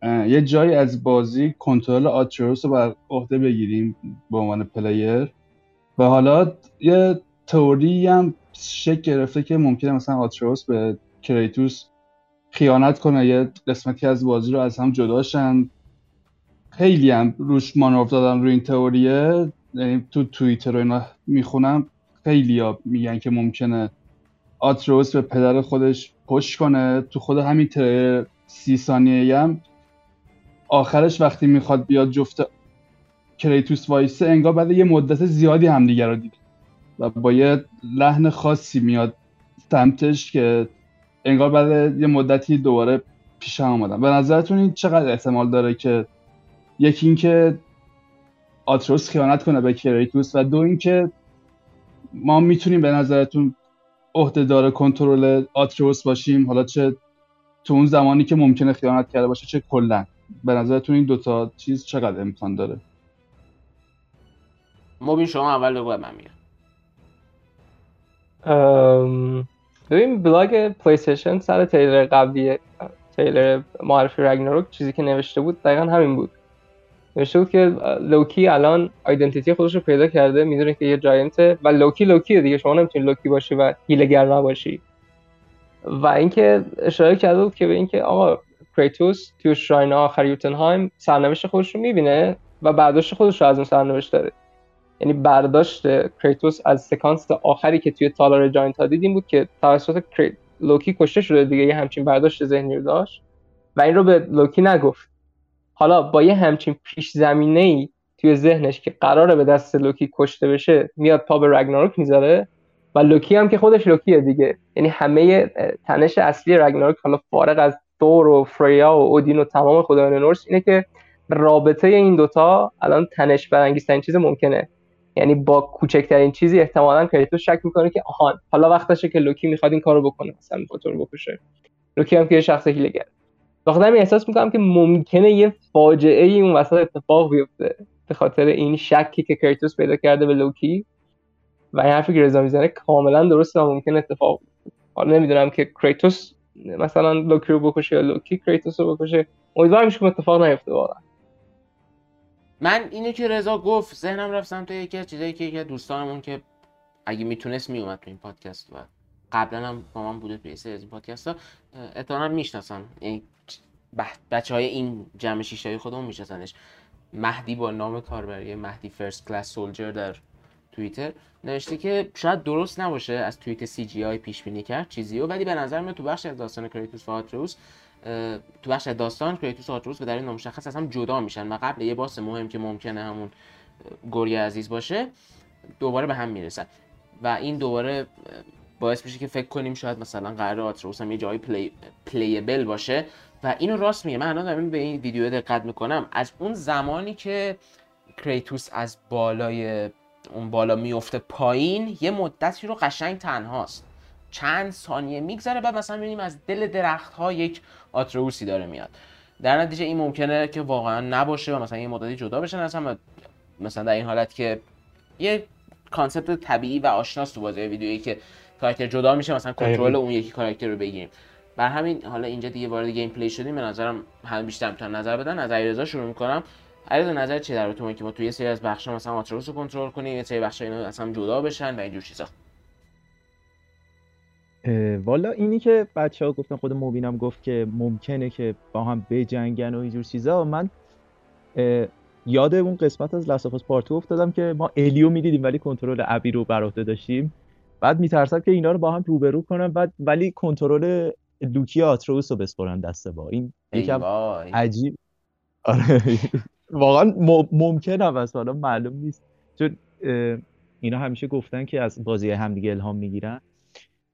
یه جایی از بازی کنترل آتروس رو بر عهده بگیریم به عنوان player. و حالا یه تئوری هم شکل گرفته که ممکنه مثلا آتروس به کریتوس خیانت کنه یه قسمتی از بازی رو از هم جداشن خیلی هم روش مانور دادن روی این تئوریه. یعنی تو توییتر رو اینا می‌خونم خیلی ها میگن که ممکنه آتروس به پدر خودش پشت کنه. تو خود همین تره سی ثانیه هم آخرش وقتی می‌خواد بیاد جفت کریتوس وایسه انگار بعد یه مدت زیادی همدیگه رو دید و با یه لحن خاصی میاد سمتش که انگار بعد یه مدتی دوباره پیش هم آمدن به نظرتون این چقدر احتمال داره که یکی اینکه آتروس خیانت کنه به کریتوس و دو اینکه ما می‌تونیم به نظرتون عهده‌دار کنترل آتروس باشیم؟ حالا چه تو اون زمانی که ممکنه خیانت کرده باشه چه کلا؟ به نظرتون این دوتا چیز چقدر امکان داره؟ مبین شما اول بگو من میگم. ببین بلاگ پلی استیشن سر تریلر قبلی تریلر معرفی رگناروک چیزی که نوشته بود دقیقا همین بود. نوشته بود که لوکی الان identity خودش رو پیدا کرده می‌دونه که یه giant ه و لوکی لوکی دیگه شما نمی‌تونی لوکی باشی و حیله‌گر نباشی. و اینکه اشاره کرده بود که به اینکه آقا کریتوس توی shrine آخر یوتنهایم سرنوشت خودش رو می‌بینه و برداشت خودش رو از اون سرنوشت داره. یعنی برداشت کریتوس از سکانس آخری که توی تالار giant ها دیدیم بود که توسط لوکی کشته شده دیگه یه همچین برداشت ذهنی رو داشت و این رو به لوکی نگفت. حالا با یه همچین پیش زمینه ای توی ذهنش که قراره به دست لوکی کشته بشه میاد پا به رگناروک می‌ذاره و لوکی هم که خودش لوکیه دیگه. یعنی همه تنش اصلی رگناروک حالا فارغ از ثور و فریا و اودین و تمام خدایان نورس اینه که رابطه این دوتا الان تنش برانگیزترین چیز ممکنه. یعنی با کوچکترین چیزی احتمالا کریتوس شک می‌کنه که آهان حالا وقتشه که لوکی می‌خواد این کارو بکنه مثلا رو بکشه. لوکی هم که یه شخص حیله‌گر بخاطر همین احساس می‌کنم که ممکنه یه فاجعه ای اون وسط اتفاق بیفته به خاطر این شکی که کریتوس پیدا کرده به لوکی. و این حرفی که رضا می‌زنه کاملا درسته و ممکنه اتفاق حالا نمی‌دونم که کریتوس مثلا لوکی رو بکشه یا لوکی کریتوس رو بکشه. امیدوارم که اتفاق نیفته واقعا. من اینو که رضا گفت ذهنم رفت سمت یکی از چیزایی که یکی دوستانمون که اگه می‌تونست میومد تو این پادکست و قبلا هم با من بوده توی از این پادکست ها احتمالاً می‌شناسن. یعنی بچه های این جمع شیشتایی خودمون میشناسنش. مهدی با نام کاربری مهدی فرست کلاس سولجر در توییتر نوشته که شاید درست نباشه از توییت CGI پیش بینی کرد چیزی و ولی به نظر میاد تو بخش از داستان کریتوس و آتروس تو بخش داستان کریتوس و آتروس به دلیل نامشخص از جدا میشن و قبل یه باس مهم که ممکنه همون گوری عزیز باشه دوباره به هم می‌رسن. و این دوباره باعث میشه که فکر کنیم شاید مثلا قراره آتروس هم یه جایی play... playable باشه. و اینو راست میگه. من الان دارم به این ویدیو دقت می‌کنم. از اون زمانی که کریتوس از بالای اون بالا میفته پایین یه مدتی رو قشنگ تنهاست. چند ثانیه میگذره بعد مثلا می‌بینیم از دل درخت ها یک آتروسی داره میاد. در نتیجه این ممکنه که واقعا نباشه و مثلا یه مدتی جدا بشن از هم مثلا در این حالت که یه concept طبیعی و آشناس تو بازی ویدیویی که کاراکتر جدا میشه مثلا کنترل اون یکی کاراکتر رو بگیریم. بر همین حالا اینجا دیگه وارد gameplay شدیم. به نظرم هم بیشتر می‌تونن نظر بدن. از علیرضا شروع می‌کنم. علیرضا نظر چی در که ما توی یه سری از بخشا مثلا آتروس رو کنترل کنیم یه سری بخشا اینا اصلا جدا بشن و اینجور چیزا؟ والا اینی که بچه ها گفتن خود موبینم گفت که ممکنه که با هم بجنگن و اینجور چیزا. من یاد اون قسمت از لسافاس پارتو افتادم که ما الیو می‌دیدیم ولی کنترل ابی رو بر عهده داشتیم. بعد میترسم که اینا رو با هم روبرو کنم بعد ولی کنترل لوکی آتروس رو بسپرن دسته با این یکم عجیب. آره. واقعا ممکن هم است حالا معلوم نیست. چون اینا همیشه گفتن که از بازی همدیگه الهام می‌گیرن.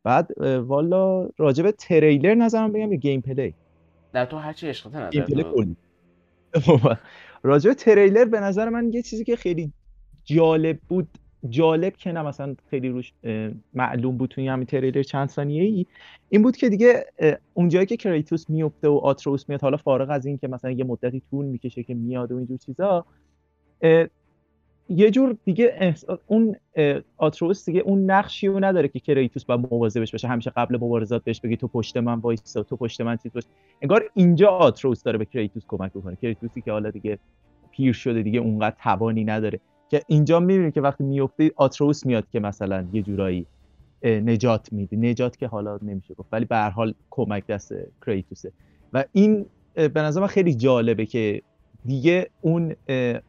بعد والا راجب تریلر نظرم بگم به gameplay؟ در تو هرچی عشقت نظر راجب تریلر به نظر من یه چیزی که خیلی جالب بود جالب که نه مثلا خیلی روش معلوم بود توی همین تریلر چند ثانیه ای این بود که دیگه اونجایی که کریتوس میفته و آتروس میاد حالا فارغ از این که مثلا یه مدتی طول می‌کشه که میاد و اینجور چیزا یه جور دیگه اون آتروس دیگه اون نقشی رو نداره که کریتوس با مواظبش باشه. همیشه قبل مبارزات بهش بگی تو پشت من وایسا تو پشت من چیز باش. انگار اینجا آتروس داره به کریتوس کمک بکنه کریتوسی که حالا دیگه پیر شده دیگه اونقدر توانی نداره. که اینجا می‌بینیم که وقتی میفته آتروس میاد که مثلا یه جورایی نجات میده. نجات که حالا نمیشه گفت ولی به هر حال کمک دست کریتوسه و این به نظر خیلی جالبه که دیگه اون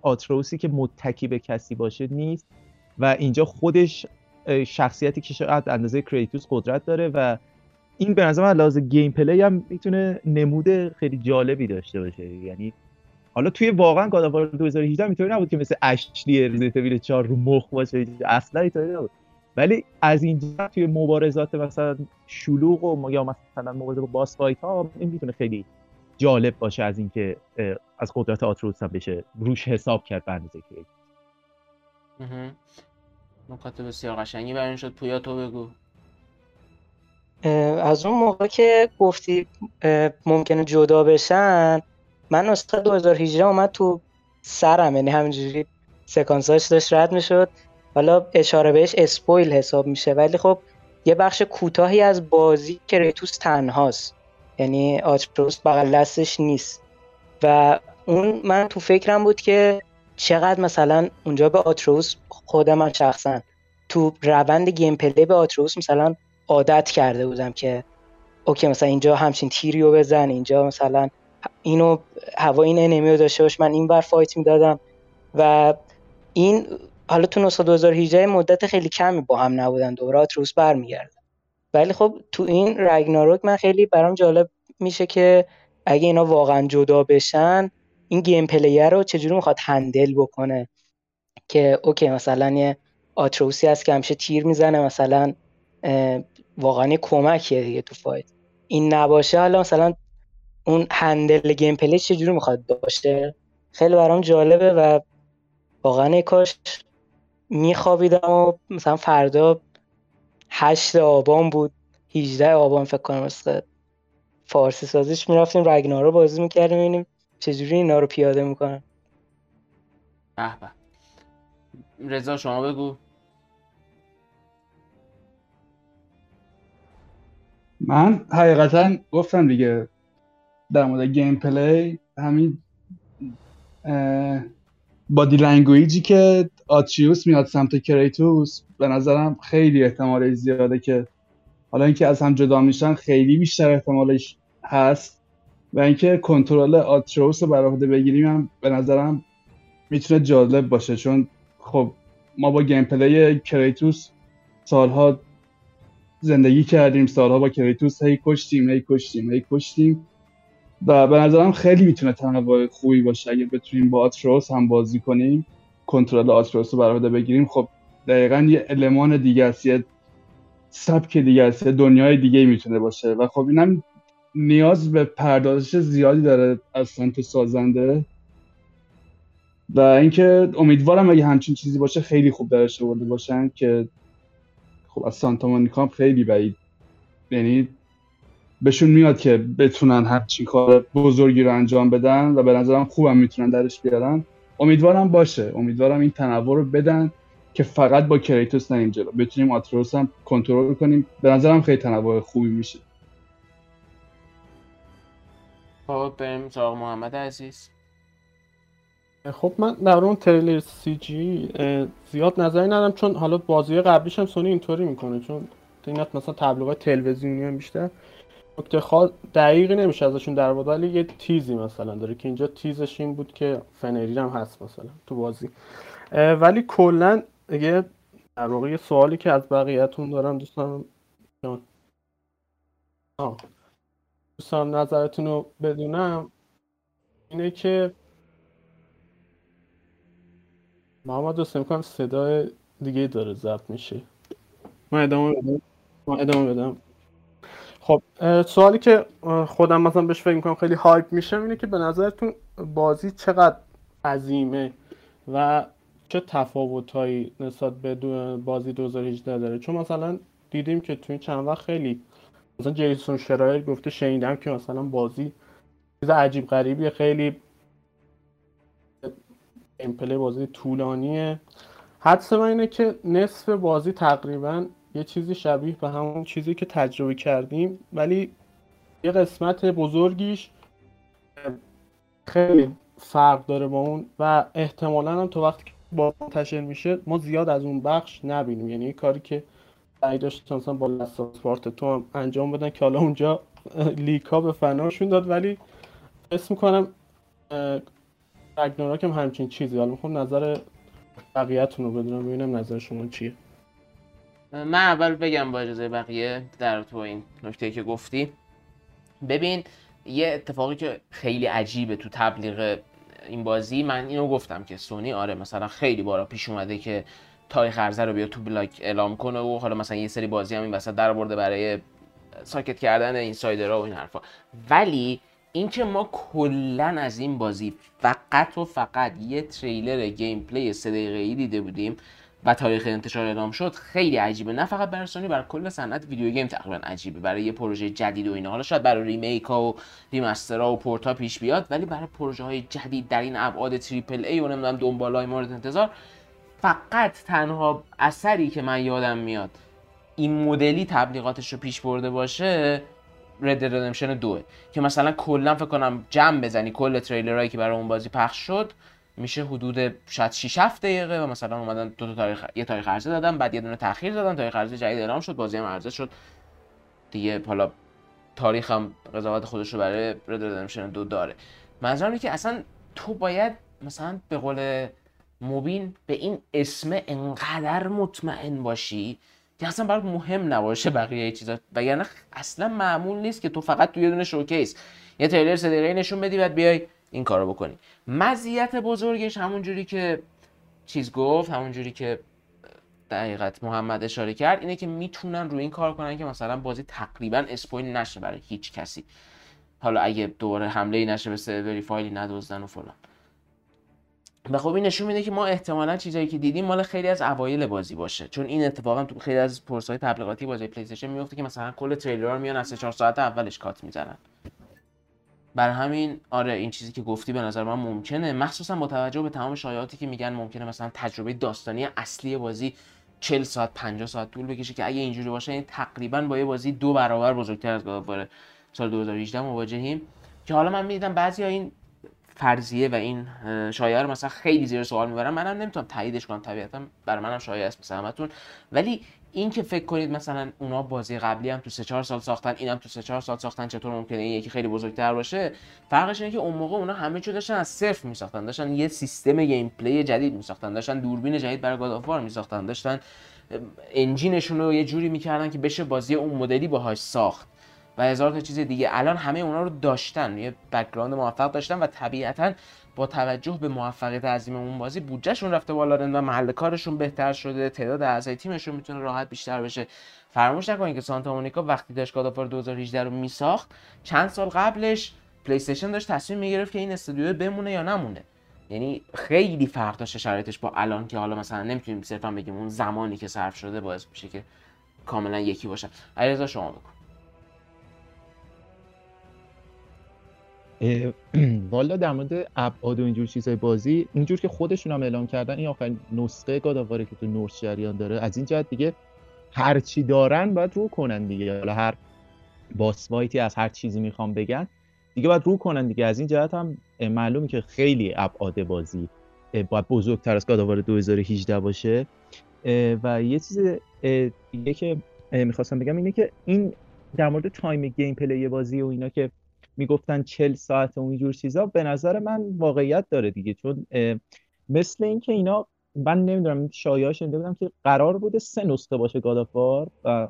آتروسی که متکی به کسی باشه نیست و اینجا خودش شخصیتی که شاید اندازه کریتوس قدرت داره و این به نظر من gameplay هم می‌تونه نمود خیلی جالبی داشته باشه. یعنی حالا توی واقعا گاد آف 2018 اینطوری نبود که مثل اشلی ایول 4 رو مخ باشه اصلا اینطوری نبود. ولی از اینجا توی مبارزات مثلا شلوغ و یا مثلا مبارزه با boss fight ها این می‌تونه خیلی جالب باشه از اینکه از قدرت آتروس هم بشه روش حساب کرد به اندازه که. نکات بسیار قشنگی برای شد. پویا تو بگو. از اون موقع که گفتی ممکنه جدا بشن من نسخه 2018 اومد تو سرم یعنی همینجوری سکانساش داشت رد می‌شد. حالا اشاره بهش اسپویل حساب میشه ولی خب یه بخش کوتاهی از بازی که ریتوس تنهاست. یعنی آتروس بغل دستش نیست. و اون من تو فکرم بود که چقدر مثلا اونجا به آتروس خود من شخصا تو روند gameplay به آتروس مثلا عادت کرده بودم که okay مثلا اینجا همچین تیری رو بزن اینجا مثلا اینو هوای این enemy رو داشته باش. من این بر fight می‌دادم. و این حالا تو نسخه 2018 مدت خیلی کمی با هم نبودن. دوباره آتروس برمیگرده ولی خب تو این رگناروک من خیلی برام جالب میشه که اگه اینا واقعا جدا بشن این gameplay رو چجوری می‌خواد handle بکنه؟ که okay مثلا یه آتروسی هست که همیشه تیر می‌زنه مثلا واقعا کمکیه دیگه تو fight. این نباشه حالا مثلا اون handle gameplay چجوری می‌خواد باشه؟ خیلی برام جالبه و واقعا کاش میخوابیدم و مثلا فردا هشت آبان بود 18 آبان فکر کنم مثل فارسی سازیش می‌رفتیم رگنا رو بازی می‌کردیم ببینیم چجوری اینا رو پیاده می‌کنن. به به. رضا شما بگو. من حقیقتا گفتم دیگه در مورد گیم پلی همین body language ی که آتریوس میاد سمت کریتوس به نظرم خیلی احتمال زیاده که حالا اینکه از هم جدا میشن خیلی بیشتر احتمالش هست. و اینکه کنترل آتریوس رو بر عهده بگیریم هم به نظرم می‌تونه جالب باشه. چون خب ما با gameplay کریتوس سالها زندگی کردیم سالها با کریتوس هی کشتیم هی کشتیم هی کشتیم. و به نظرم خیلی می‌تونه تنوع خوبی باشه. اگه بتونیم با آتروس هم بازی کنیم کنترل آتروس رو برآورده بگیریم خب دقیقا یه المان دیگه است یه سبک دیگه است یه دنیای دیگه می‌تونه باشه. و خب اینم نیاز به پردازش زیادی داره از سمت سازنده. و اینکه امیدوارم اگه همچین چیزی باشه خیلی خوب درش آورده باشن که خب از سانتا مونیکا خیلی بعید. یعنی بهشون میاد که بتونن همچین کار بزرگی رو انجام بدن و به نظرم خوبم می‌تونن درش بیارن. امیدوارم باشه. امیدوارم این تنوع رو بدن که فقط با کریتوس نریم جلو. بتونیم آتروس هم کنترل کنیم. به نظرم خیلی تنوع خوبی میشه. خب بریم سراغ محمد عزیز. خب من در اون تریلر سی جی زیاد نظری ندارم چون حالا بازی قبلیش هم سونی اینطوری می‌کنه. چون اینات مثلا تبلیغات تلویزیونی هم بیشتر. نکته خاص دقیقی نمیشه ازشون در ولی یه تیزی مثلا داره که اینجا تیزش این بود که فنری هم هست مثلا تو بازی. ولی کلا یه در واقع یه سوالی که از بقیه‌تون دارم دوستان جان. دوستان نظرتون رو بدونم. اینه که محمد دوست می‌کنم صدای دیگه داره ضبط میشه. من ادامه بدم. من ادامه بدم. خب سوالی که خودم مثلا بهش فکر می‌کنم خیلی هایپ میشه اینه که به نظرتون بازی چقدر عظیمه و چه تفاوتهایی نسبت به بازی 2018 داره؟ چون مثلا دیدیم که تو این چند وقت خیلی مثلا جیسون شرایر گفته شنیدم که مثلا بازی چیز عجیب غریبیه خیلی gameplay بازی طولانیه. حدس من اینه که نصف بازی تقریبا یه چیزی شبیه به همون چیزی که تجربه کردیم ولی یه قسمت بزرگیش خیلی فرق داره با اون و احتمالا هم تو وقتی که با منتشر میشه ما زیاد از اون بخش نبینیم. یعنی کاری که سعی داشت مثلا با Last of Us Part Two هم انجام بدن که حالا اونجا leak ها به فناشون داد ولی اسم می‌کنم رگناراک هم همچین چیزی. حالا می‌خوام نظر بقیه‌تون رو بدونم ببینم نظر شما چیه. من اول بگم با اجازه بقیه در تو این نکته که گفتی. ببین یه اتفاقی که خیلی عجیبه تو تبلیغ این بازی من اینو گفتم که سونی آره مثلا خیلی بارا پیش اومده که تاریخ عرضه رو بیا تو بلاک اعلام کنه و حالا مثلا یه سری بازی هم این وسط در برده برای ساکت کردن insider ها و این حرفا. ولی اینکه ما کلا از این بازی فقط و فقط یه تریلر gameplay سه ای دیده بودیم و تاریخ انتشار اعلام شد خیلی عجیبه. نه فقط برای سونی برای کل صنعت video game تقریبا عجیبه. برای یه پروژه جدید و اینا. حالا شاید برای remake و remaster ها و پورتا پیش بیاد ولی برای پروژه های جدید در این ابعاد triple A و نمی‌دونم دنبالای مورد انتظار فقط تنها اثری که من یادم میاد این مدلی تبلیغاتش رو پیش برده باشه رد ردمشن دوه که مثلا کلا فکر کنم جمع بزنی کل تریلرهایی که برای اون بازی پخش شد میشه حدود شاید 6 7 دقیقه و مثلا اومدن دو تا تاریخ یه تاریخ عرضه دادن بعد یه دونه تاخیر دادن تاریخ عرضه جدید اعلام شد بازی هم عرضه شد. دیگه حالا تاریخ هم قضاوت خودش رو برای رد ردمشن دو داره. منظورم اینه که اصلا تو باید مثلا به قول مبین به این اسم انقدر مطمئن باشی که اصلا برات مهم نباشه بقیه چیزا. وگرنه اصلا معمول نیست که تو فقط تو یه دونه شوکیس یه تریلر سه نشون بدی بعد بیای این کارو بکنی. مزیت بزرگش همون جوری که چیز گفت همون جوری که دقیقت محمد اشاره کرد اینه که می‌تونن روی این کار کنن که مثلا بازی تقریبا اسپویل نشه برای هیچ کسی. حالا اگه دوباره حمله ای نشه به سروری فایلی ندوزدن و فلان. و خب این نشون میده که ما احتمالا چیزایی که دیدیم مال خیلی از اوایل بازی باشه. چون این اتفاقا تو خیلی از پرسای تبلیغاتی بازی پلی میفته که مثلا کل تریلر میان از 4 ساعت اولش کات می‌زنن. بر همین آره این چیزی که گفتی به نظر من ممکنه. مخصوصا با توجه به تمام شایعاتی که میگن ممکنه مثلا تجربه داستانی اصلی بازی 40 ساعت 50 ساعت طول بکشه که اگه اینجوری باشه این تقریبا با یه بازی دو برابر بزرگتر از گاد سال 2018 مواجهیم. که حالا من می‌دیدم بعضی این فرضیه و این شایعه رو مثلا خیلی زیر سوال می‌برم. منم نمی‌تونم تاییدش کنم طبیعتا برای منم شایعه است مثلا همتون. ولی این که فکر کنید مثلا اونا بازی قبلی هم تو 3 4 سال ساختن اینم تو 3 4 سال ساختن چطور ممکنه این یکی خیلی بزرگتر باشه؟ فرقش اینه که اون موقع اونا همه چیز داشتن از صفر میساختن. داشتن یه سیستم gameplay جدید میساختن. داشتن دوربین جدید برای God of میساختن. داشتن engine شون رو یه جوری می‌کردن که بشه بازی اون مدلی باهاش ساخت. و هزار تا چیز دیگه. الان همه اونا رو داشتن. یه background موفق داشتن و طبیعتا با توجه به موفقیت عظیم اون بازی بودجهشون رفته بالا و محل کارشون بهتر شده. تعداد اعضای تیمشون می‌تونه راحت بیشتر بشه. فراموش نکنید که سانتا مونیکا وقتی داشت God of War 2018 رو میساخت چند سال قبلش پلی استیشن داشت تصمیم می‌گرفت که این استودیو بمونه یا نمونه. یعنی خیلی فرق داشته شرایطش با الان که حالا مثلا نمی‌تونیم صرفا بگیم اون زمانی که صرف شده باعث میشه که کاملا یکی باشه. علیرضا شما بکن والا در مورد ابعاد و اینجور چیزای بازی اینجور که خودشون هم اعلام کردن این آخرین نسخه گاداواره که تو نورس جریان داره از این جهت دیگه هر چی دارن باید رو کنن دیگه. حالا هر باس وایتی از هر چیزی می‌خوام بگن دیگه باید رو کنن دیگه. از این جهت هم معلومه که خیلی ابعاد بازی باید بزرگتر از گاداوار 2018 باشه. و یه چیز دیگه که می‌خواستم بگم اینه که این در مورد time gameplay بازی و اینا که می‌گفتن 40 ساعت و اینجور چیزا به نظر من واقعیت داره دیگه چون مثل اینکه اینا من نمی‌دونم شایعه شنیده بودم که قرار بوده سه نسخه باشه God of War و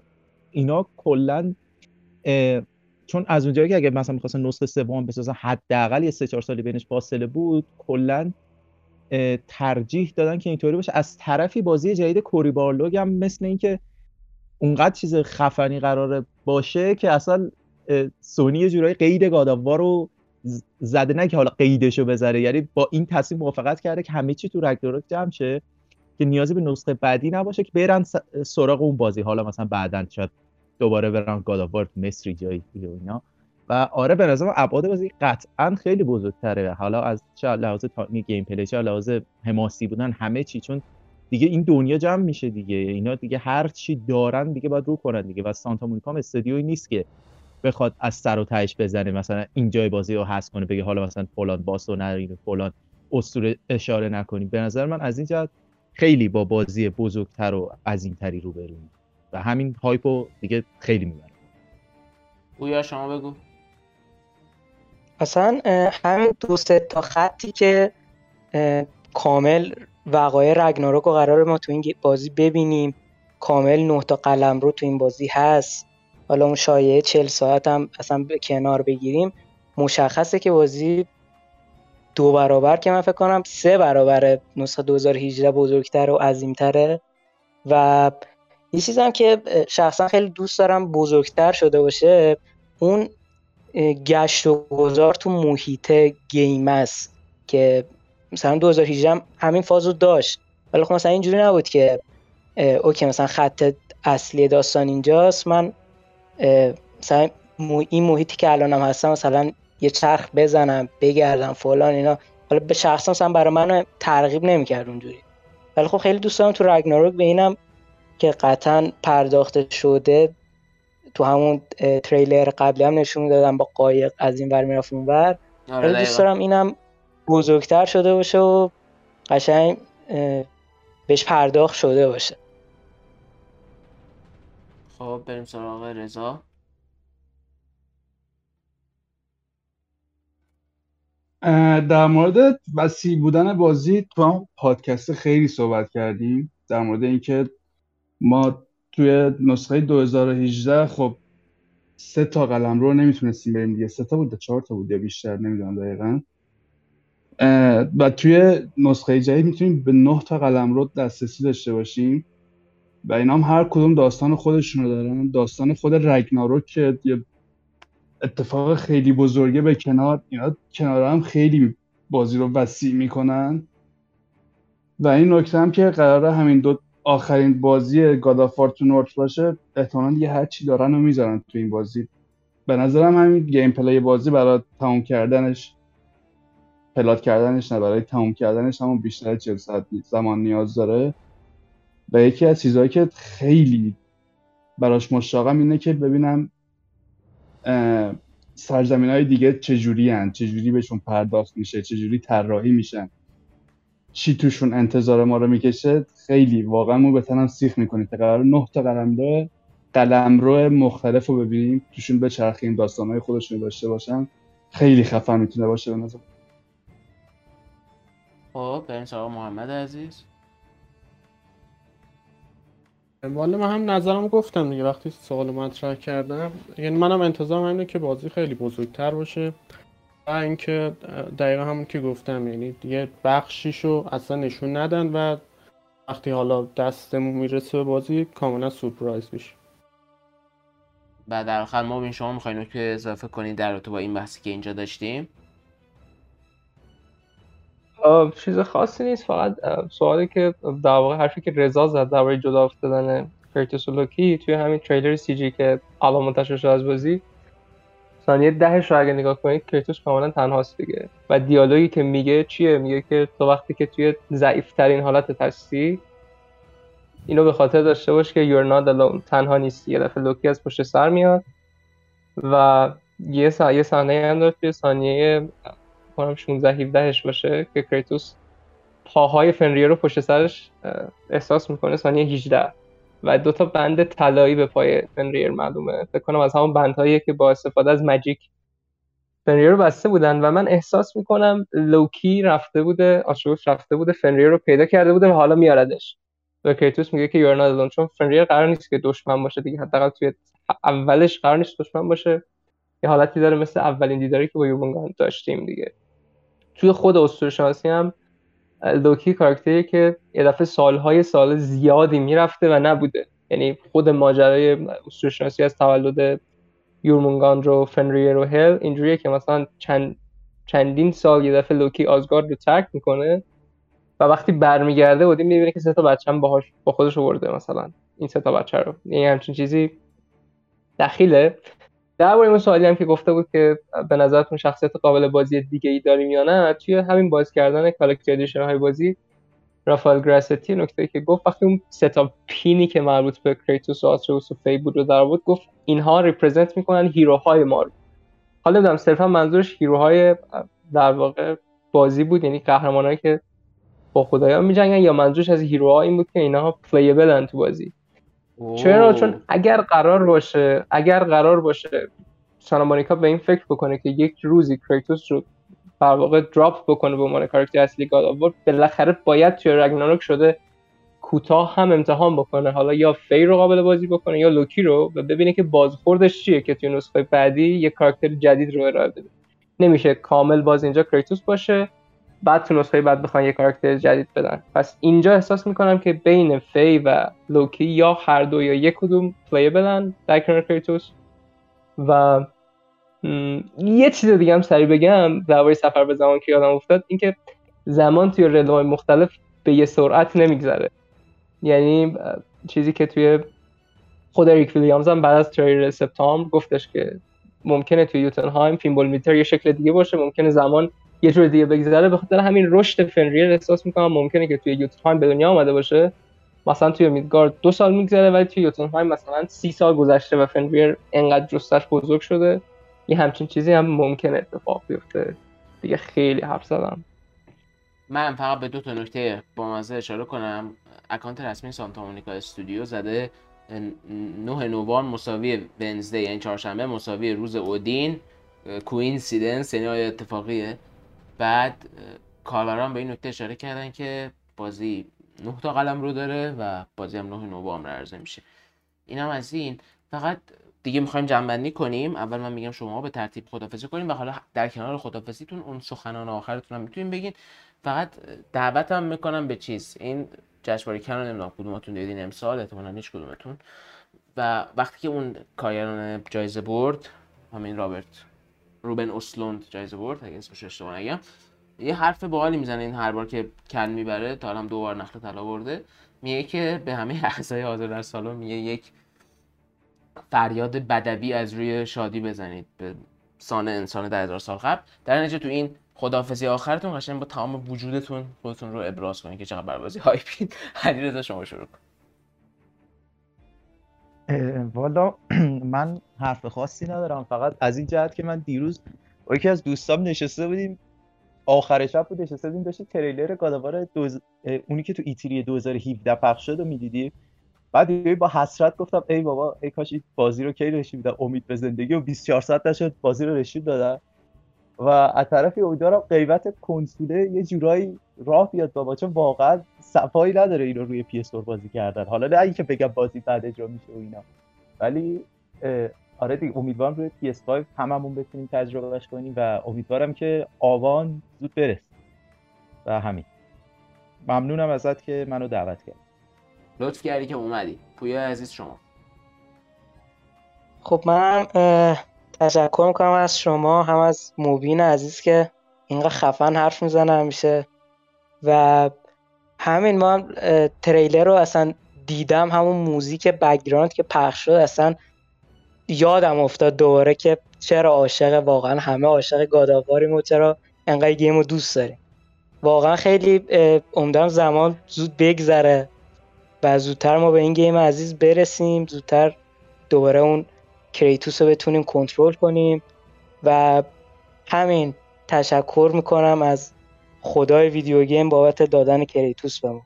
اینا کلا چون از اونجایی که اگه مثلا می‌خواستن نسخه سوم بسازن حداقل یه سه چهار سالی بینش فاصله بود کلا ترجیح دادن که اینطوری باشه. از طرفی بازی جدید کوری بارلوگ هم مثل اینکه اونقدر چیز خفنی قراره باشه که اصلا سونی یه جورایی قید گاداوا رو زده نه که حالا قیدشو بذاره یعنی با این تصمیم موافقت کرده که همه چی تو رگناروک جمع شه که نیازی به نسخه بعدی نباشه که برن سراغ اون بازی. حالا مثلا بعدا شاید دوباره برن گاداوار مصری جایی دیگه اینا. و آره به نظرم ابعاد بازی قطعا خیلی بزرگتره. حالا از چه لحاظ gameplay چه لحاظ حماسی بودن همه چی چون دیگه این دنیا جمع میشه دیگه. اینا دیگه هر چی دارن دیگه باید رو کنن دیگه. و سانتا مونیکا استودیویی نیست که بخواد از سر و تهش بزنه مثلا اینجای بازی رو حذف کنه بگه حالا مثلا فلان boss رو نرین فلان اسطوره اشاره نکنیم. به نظر من از این جهت خیلی با بازی بزرگتر و عظیمتری روبروییم. و همین hype و دیگه خیلی می‌بره گویا شما بگو. اصلا همین دو سه تا خطی که کامل وقایع رگناروک رو قرار ما تو این بازی ببینیم. کامل نه تا قلم رو تو این بازی هست. حالا اون شایعه 40 ساعت هم اصلا به کنار بگیریم. مشخصه که بازی دو برابر که من فکر کنم سه برابر نسخه 2018 بزرگتر و عظیمتره. و یه چیز هم که شخصا خیلی دوست دارم بزرگتر شده باشه اون گشت و گذار تو محیط گیم است که مثلا 2018 همین فازو داشت. ولی خب مثلا اینجوری نبود که اوکی مثلا خط اصلی داستان اینجاست. من مثلا این محیطی که الانم هستم مثلا یه چرخ بزنم بگردم فلان اینا. حالا به شخصا مثلا برای من ترغیب نمی‌کرد اونجوری. ولی خب خیلی دوست دارم تو رگناروک به اینم که قطعا پرداخته شده. تو همون تریلر قبلی هم نشون دادم با قایق از این ور می‌رفت اون ور. آره دوست دارم اینم بزرگتر شده باشه و قشنگ بهش پرداخت شده باشه. خب بریم سراغ رضا. در مورد وسیع بودن بازی تو هم پادکست خیلی صحبت کردیم. در مورد اینکه ما توی نسخه 2018 خب سه تا قلم رو نمی‌تونستیم بریم دیگه. سه تا بود چهار تا بود یا بیشتر نمی‌دونم دقیقا. و توی نسخه جدید می‌تونیم به نه تا قلم رو دسترسی داشته باشیم. و اینا هم هر کدوم داستان خودشون رو دارن. داستان خود رگناروک که یه اتفاق خیلی بزرگه به کنار اینا کنار هم خیلی بازی رو وسیع می‌کنن. و این نکته هم که قراره همین دو آخرین بازی گادافار تو نورت باشه احتمالا یه هر چی دارن و می‌ذارن تو این بازی. به نظرم همین گیم پلی بازی برای تموم کردنش پلات کردنش نه برای تموم کردنش همون بیشتر 40 ساعت زمان نیاز داره. و یکی از چیزهایی که خیلی براش مشتاقم اینه که ببینم سرزمین های دیگه چجوری هن؟ چجوری بهشون پرداخت میشه؟ چجوری طراحی میشن؟ چی توشون انتظار ما رو می‌کشه؟ خیلی واقعا مو به تنم سیخ می‌کنه. که قرار نه تا قلمرو قلمرو مختلف رو ببینیم توشون به چرخیم داستان های خودشون داشته باشن. خیلی خفن می‌تونه باشه به نظر. خب بریم محمد عزیز. والا من هم نظرم گفتم دیگه وقتی سوال مطرح کردم یعنی منم انتظارم اینه که بازی خیلی بزرگتر باشه و اینکه دقیقا همون که گفتم یعنی دیگه بخشیشو اصلا نشون ندن و وقتی حالا دستمون می‌رسه به بازی کاملا سورپرایز بشه بعد در آخر ما شما می‌خواین که اضافه کنید در رابطه با این بحثی که اینجا داشتیم. چیز خاصی نیست فقط سوالی که در واقع حرفی که رضا زد درباره جدا افتادن کرتوس و لوکی توی همین تریلر سی جی که الان منتشر شده از بازی. ثانیه دهش رو اگه نگاه کنید کریتوس کاملا تنهاست دیگه. و دیالوگی که میگه چیه؟ میگه که تو وقتی که توی ضعیف ترین حالت هستی اینو به خاطر داشته باش که you're not alone. تنها نیستی. یه دفعه لوکی از پشت سر میاد و یه. صحنه هم داره توی ثانیه کنم 16 17 باشه که کریتوس پاهای فنریر رو پشت سرش احساس می‌کنه ثانیه 18 و دو تا بند طلایی به پای فنریر معلومه. فکر کنم از همون بندهایی که با استفاده از magic فنریر رو بسته بودن. و من احساس می‌کنم لوکی رفته بوده آشوش رفته بوده فنریر رو پیدا کرده بوده و حالا میاردش و کریتوس میگه که you're not چون فنریر قرار نیست که دشمن باشه دیگه. حداقل توی اولش قرار نیست دشمن باشه. یه حالتی داره مثل اولین دیداری که با یورمونگان داشتیم دیگه. توی خود اسطوره شناسی هم لوکی کاراکتری که یه دفعه سالهای سال زیادی می‌رفته و نبوده. یعنی خود ماجرای اسطوره شناسی از تولد یورمونگان و فنریر و هل اینجوریه که مثلا چند چندین سال یه دفعه لوکی آزگارد رو ترک می‌کنه و وقتی برمیگرده بودیم می‌بینه که سه تا بچه هم با خودش آورده مثلا. این سه تا بچه رو. یعنی همچین چیزی دخیله. درباره اون سوالی هم که گفته بود که به نظرتون شخصیت قابل بازی دیگه ای داریم یا نه توی همین باز کردن collector های بازی رافائل گراستی نکته که گفت وقتی اون سه تا pin ی که مربوط به کریتوس و آتروس و فی بود رو درآورد گفت اینها represent می‌کنن hero های ما رو. حالا بدم صرفا منظورش hero های در واقع بازی بود یعنی قهرمانایی که با خدایان میجنگن یا منظورش از hero ها این بود که اینها playable ن تو بازی. چرا؟ چون اگر قرار باشه اگر قرار باشه سانتامونیکا به این فکر بکنه که یک روزی کریتوس رو در واقع drop بکنه به عنوان کاراکتر اصلی God of War بالاخره باید توی رگناروک شده کوتاه هم امتحان بکنه. حالا یا فی رو قابل بازی بکنه یا لوکی رو و ببینه که بازخوردش چیه که توی نسخه بعدی یک کاراکتر جدید رو ارائه بده. نمیشه کامل باز اینجا کریتوس باشه. بعد تو نسخه بعد بخوان یه کاراکتر جدید بدن. پس اینجا احساس می‌کنم که بین فی و لوکی یا هر دو یا یک کدوم بدن در کنار کریتوس و یه چیز دیگه هم سریع بگم درباره سفر به زمان که یادم افتاد اینکه زمان توی realm های مختلف به یه سرعت نمیگذره. یعنی چیزی که توی خود اریک ویلیامز هم بعد از تریر سپتامبر گفتش که ممکنه توی یوتنهایم Fimbulwinter یه شکل دیگه باشه ممکنه زمان یه جور دیگه بگذره. به خاطر همین رشد فنریر احساس می‌کنم ممکنه که توی یوتنهایم به دنیا آمده باشه. مثلا توی میدگارد دو سال میگذره ولی توی یوتنهایم مثلا سی سال گذشته و فنریر انقدر جثش بزرگ شده. یه همچین چیزی هم ممکنه اتفاق بیفته. دیگه خیلی حرف زدم. من فقط به دو تا نکته با مزه اشاره کنم. account رسمی سانتامونیکا استودیو زده 9 نوامبر مساوی ونزدی یعنی چهارشنبه مساوی روز اودین. کوینسیدنس یعنی اتفاقیه؟ بعد کاربران به این نکته اشاره کردن که بازی 9 تا قلم رو داره و بازی هم 9 نوامبر عرضه میشه. این هم از این. فقط دیگه می‌خوایم جنبندی کنیم. اول من میگم شما به ترتیب خدافزی کنیم و حالا در کنار خدافزیتون اون سخنان آخرتون هم می‌تونیم بگین. فقط دعوت هم می‌کنم به چیز. این جشنواره کن نمی‌دونم کدوماتون دیدین امسال احتمالاً هیچ کدومتون. و وقتی که اون کارگران جایزه برد همین رابرت. روبن اوسلوند جایزه برد اگه اسمش اشتباه نگم. یه حرف باحالی می‌زنه این هر بار که کن می‌بره تا هم دو بار نخل طلا برده. میگه که به همه اعضای حاضر در سالن میگه یک فریاد بدوی از روی شادی بزنید به سان انسان در هزار سال قبل. در نتیجه تو این خداحافظی آخرتون قشنگ با تمام وجودتون خودتون رو ابراز کنید که چقدر بربازی هایپین علیرضا شما شروع کن. والا من حرف خاصی ندارم. فقط از این جهت که من دیروز با یکی از دوستام نشسته بودیم آخر شب بود نشسته بودیم داشته تریلر گاداوار دوز... اونی که تو ایتری 2017 پخش شد و می‌دیدیم. بعد با حسرت گفتم ای بابا ای کاش بازی رو کی رشید بودن امید به زندگی و 24 ساعت نشد بازی رو رشید دادن. و از طرفی امیدوارم قیمت کنسوله یه جورایی راه بیاد بابا چون واقعا صفایی نداره این رو روی پی بازی کردن. حالا نه اینکه بگم بازی بعد اجرا میشه و اینا. ولی آره دیگه امیدوارم روی PS5 هممون بتونیم تجربهش کنیم و امیدوارم که آوان زود برس و همین. ممنونم ازت که منو دعوت کرد لطف کردی که اومدی. پویا عزیز شما. خب من تشکر می‌کنم از شما هم از موبین عزیز که اینقدر خفن حرف می‌زنه همیشه. و همین ما هم تریلر رو اصلا دیدم همون موزیک بگراند که پخش شد اصلا یادم افتاد دوباره که چرا عاشق واقعا همه عاشق گاداواریم و چرا انقدر گیم رو دوست داریم. واقعا خیلی امیدوارم زمان زود بگذره و زودتر ما به این گیم عزیز برسیم زودتر دوباره اون کریتوس رو بتونیم کنترل کنیم و همین تشکر می‌کنم از خدای ویدیو گیم بابت دادن کریتوس به ما.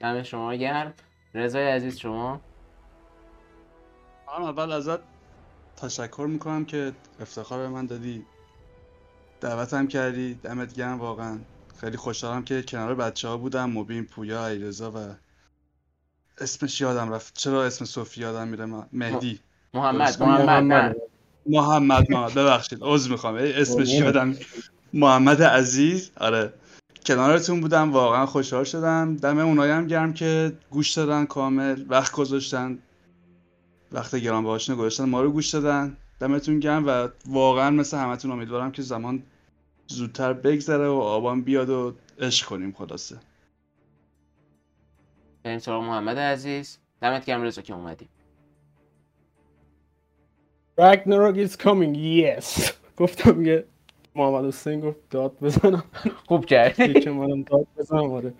دم شما گرم. رضای عزیز شما؟ من اول ازت تشکر می‌کنم که افتخار به من دادی. دعوتم کردی. دمت گرم واقعا. خیلی خوشحالم که کنار بچه ها بودم. مبین پویا ایرزا و اسمش یادم رفت. چرا اسم صوفی یادم میره؟ مهدی. محمد محمد محمد. محمد ببخشید عذر می‌خوام. اسمش یادم محمد عزیز. آره. کنارتون بودم واقعا خوشحال شدم. دم اونایی هم گرم که گوش دادن کامل. وقت گذاشتن. وقت گران باشنه گذاشتن ما رو گوش دادن. دمتون گرم و واقعا مثل همتون امیدوارم که زمان زودتر بگذره و آبان بیاد و عشق کنیم. خلاصه بریم سراغ محمد عزیز. دمت گرم رضا که اومدی. Ragnarok is coming yes. گفتم یه محمد حسین گفت داد بزنم. خوب کردی. که منم داد بزنم آره.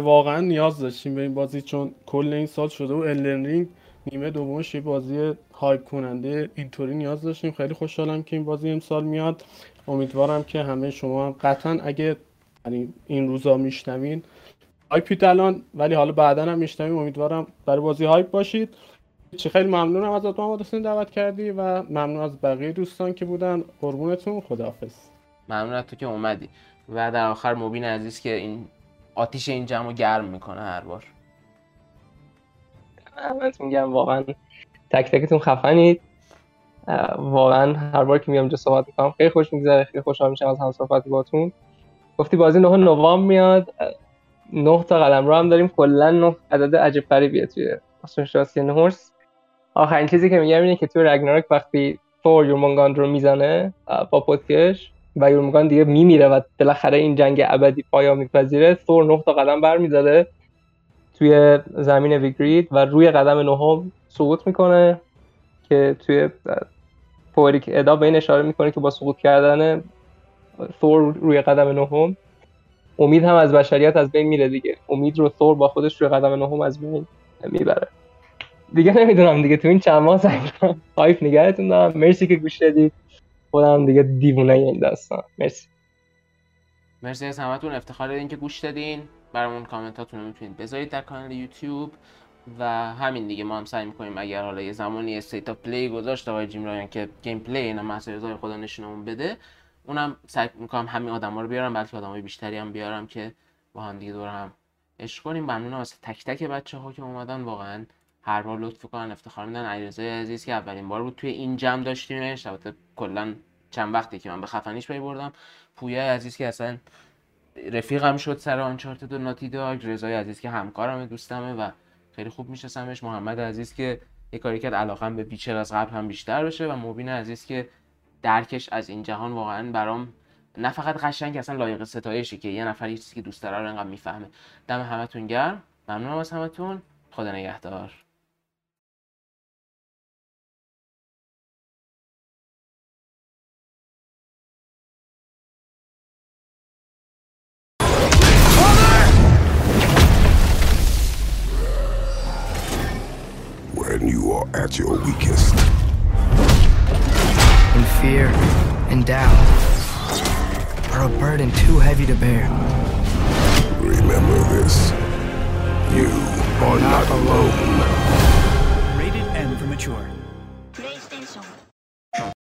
واقعا نیاز داشتیم به این بازی چون کل این سال شده و الدن نیمه دومش یه بازی هایپ کننده. اینطوری نیاز داشتیم. خیلی خوشحالم که این بازی امسال میاد. امیدوارم که همه شما هم. قطعا اگه یعنی این روزا میشنوین هایپید الان ولی حالا بعدا هم میشنویم. امیدوارم برای بازی هایپ باشید. چه خیلی ممنونم ازت محمد حسین دعوت کردی و ممنون از بقیه دوستان که بودن. قربونتون. خداحافظ. ممنون از تو که اومدی. و در آخر مبین عزیز که این آتیش این جمع گرم می‌کنه هر بار. همتون میگم واقعا تک تکتون خفنید. واقعا هر بار که میام اینجا صحبت می‌کنم خیلی خوش میگذره. خیلی خوشحال میشم از هم صحبت باتون. گفتی بازی 9 نوامبر میاد. 9 تا قلم رو هم داریم کلا 9 عدد عجیب غریبیه توی اسمش هورس. آخرین چیزی که میگم اینه که توی رگناراک وقتی فور یورمونگان رو می‌زنه با پتکش و یورمونگان دیگه میمیره و بالاخره این جنگ ابدی پایان میپذیره ثور 9 تا قدم برمیداره توی زمین ویگرید و روی قدم نهم سقوط می‌کنه که توی پوریک ادا به این اشاره می‌کنه که با سقوط کردن ثور روی قدم نهم امید هم از بشریت از بین میره دیگه. امید رو ثور با خودش روی قدم نهم از بین می‌بره. دیگه نمی‌دونم دیگه تو این چند ماه هایپ نگهتون دارم. مرسی که گوش دادید خودم دیگه دیوونه این داستان. مرسی. مرسی از همتون. افتخار دادین که گوش دادین. برامون کامنتاتون رو می‌تونید بذارید در کانال یوتیوب. و همین دیگه ما هم سعی می‌کنیم اگر حالا یه زمانی State of Play گذاشت آقای جیم رایان که gameplay اینا محض رضای خدا نشونمون بده اونم سعی می‌کنم همین آدما رو بیارم بلکه آدمای بیشتری هم بیارم که با هم دیگه دور هم عشق کنیم. ممنونم از تک تک بچه ها که اومدن. واقعا هر بار لطف کنن افتخار میدن. علیرضا عزیز که اولین بار بود توی این جمع داشتیمش. البته کلا چند وقتی که من به خفنیش پی بردم. پویا عزیز که اصلا رفیقم شد سر آنچارتد و ناتی داگ رضای عزیز که همکارم دوستمه و خیلی خوب میشناسمش. محمد عزیز که یه کاری کرد علاقم به بیچر از قبل هم بیشتر بشه و مبین عزیز که درکش از این جهان واقعا برام نه فقط قشنگ اصلا لایق ستایشی که یه نفر چیزی که دوست داره رو انقدر می‌فهمه. دم همتون گرم. ممنونم از همتون. خدا نگهدار. Your weakest. In fear and doubt are a burden too heavy to bear. Remember this. You are not, not alone. Rated M for mature. PlayStation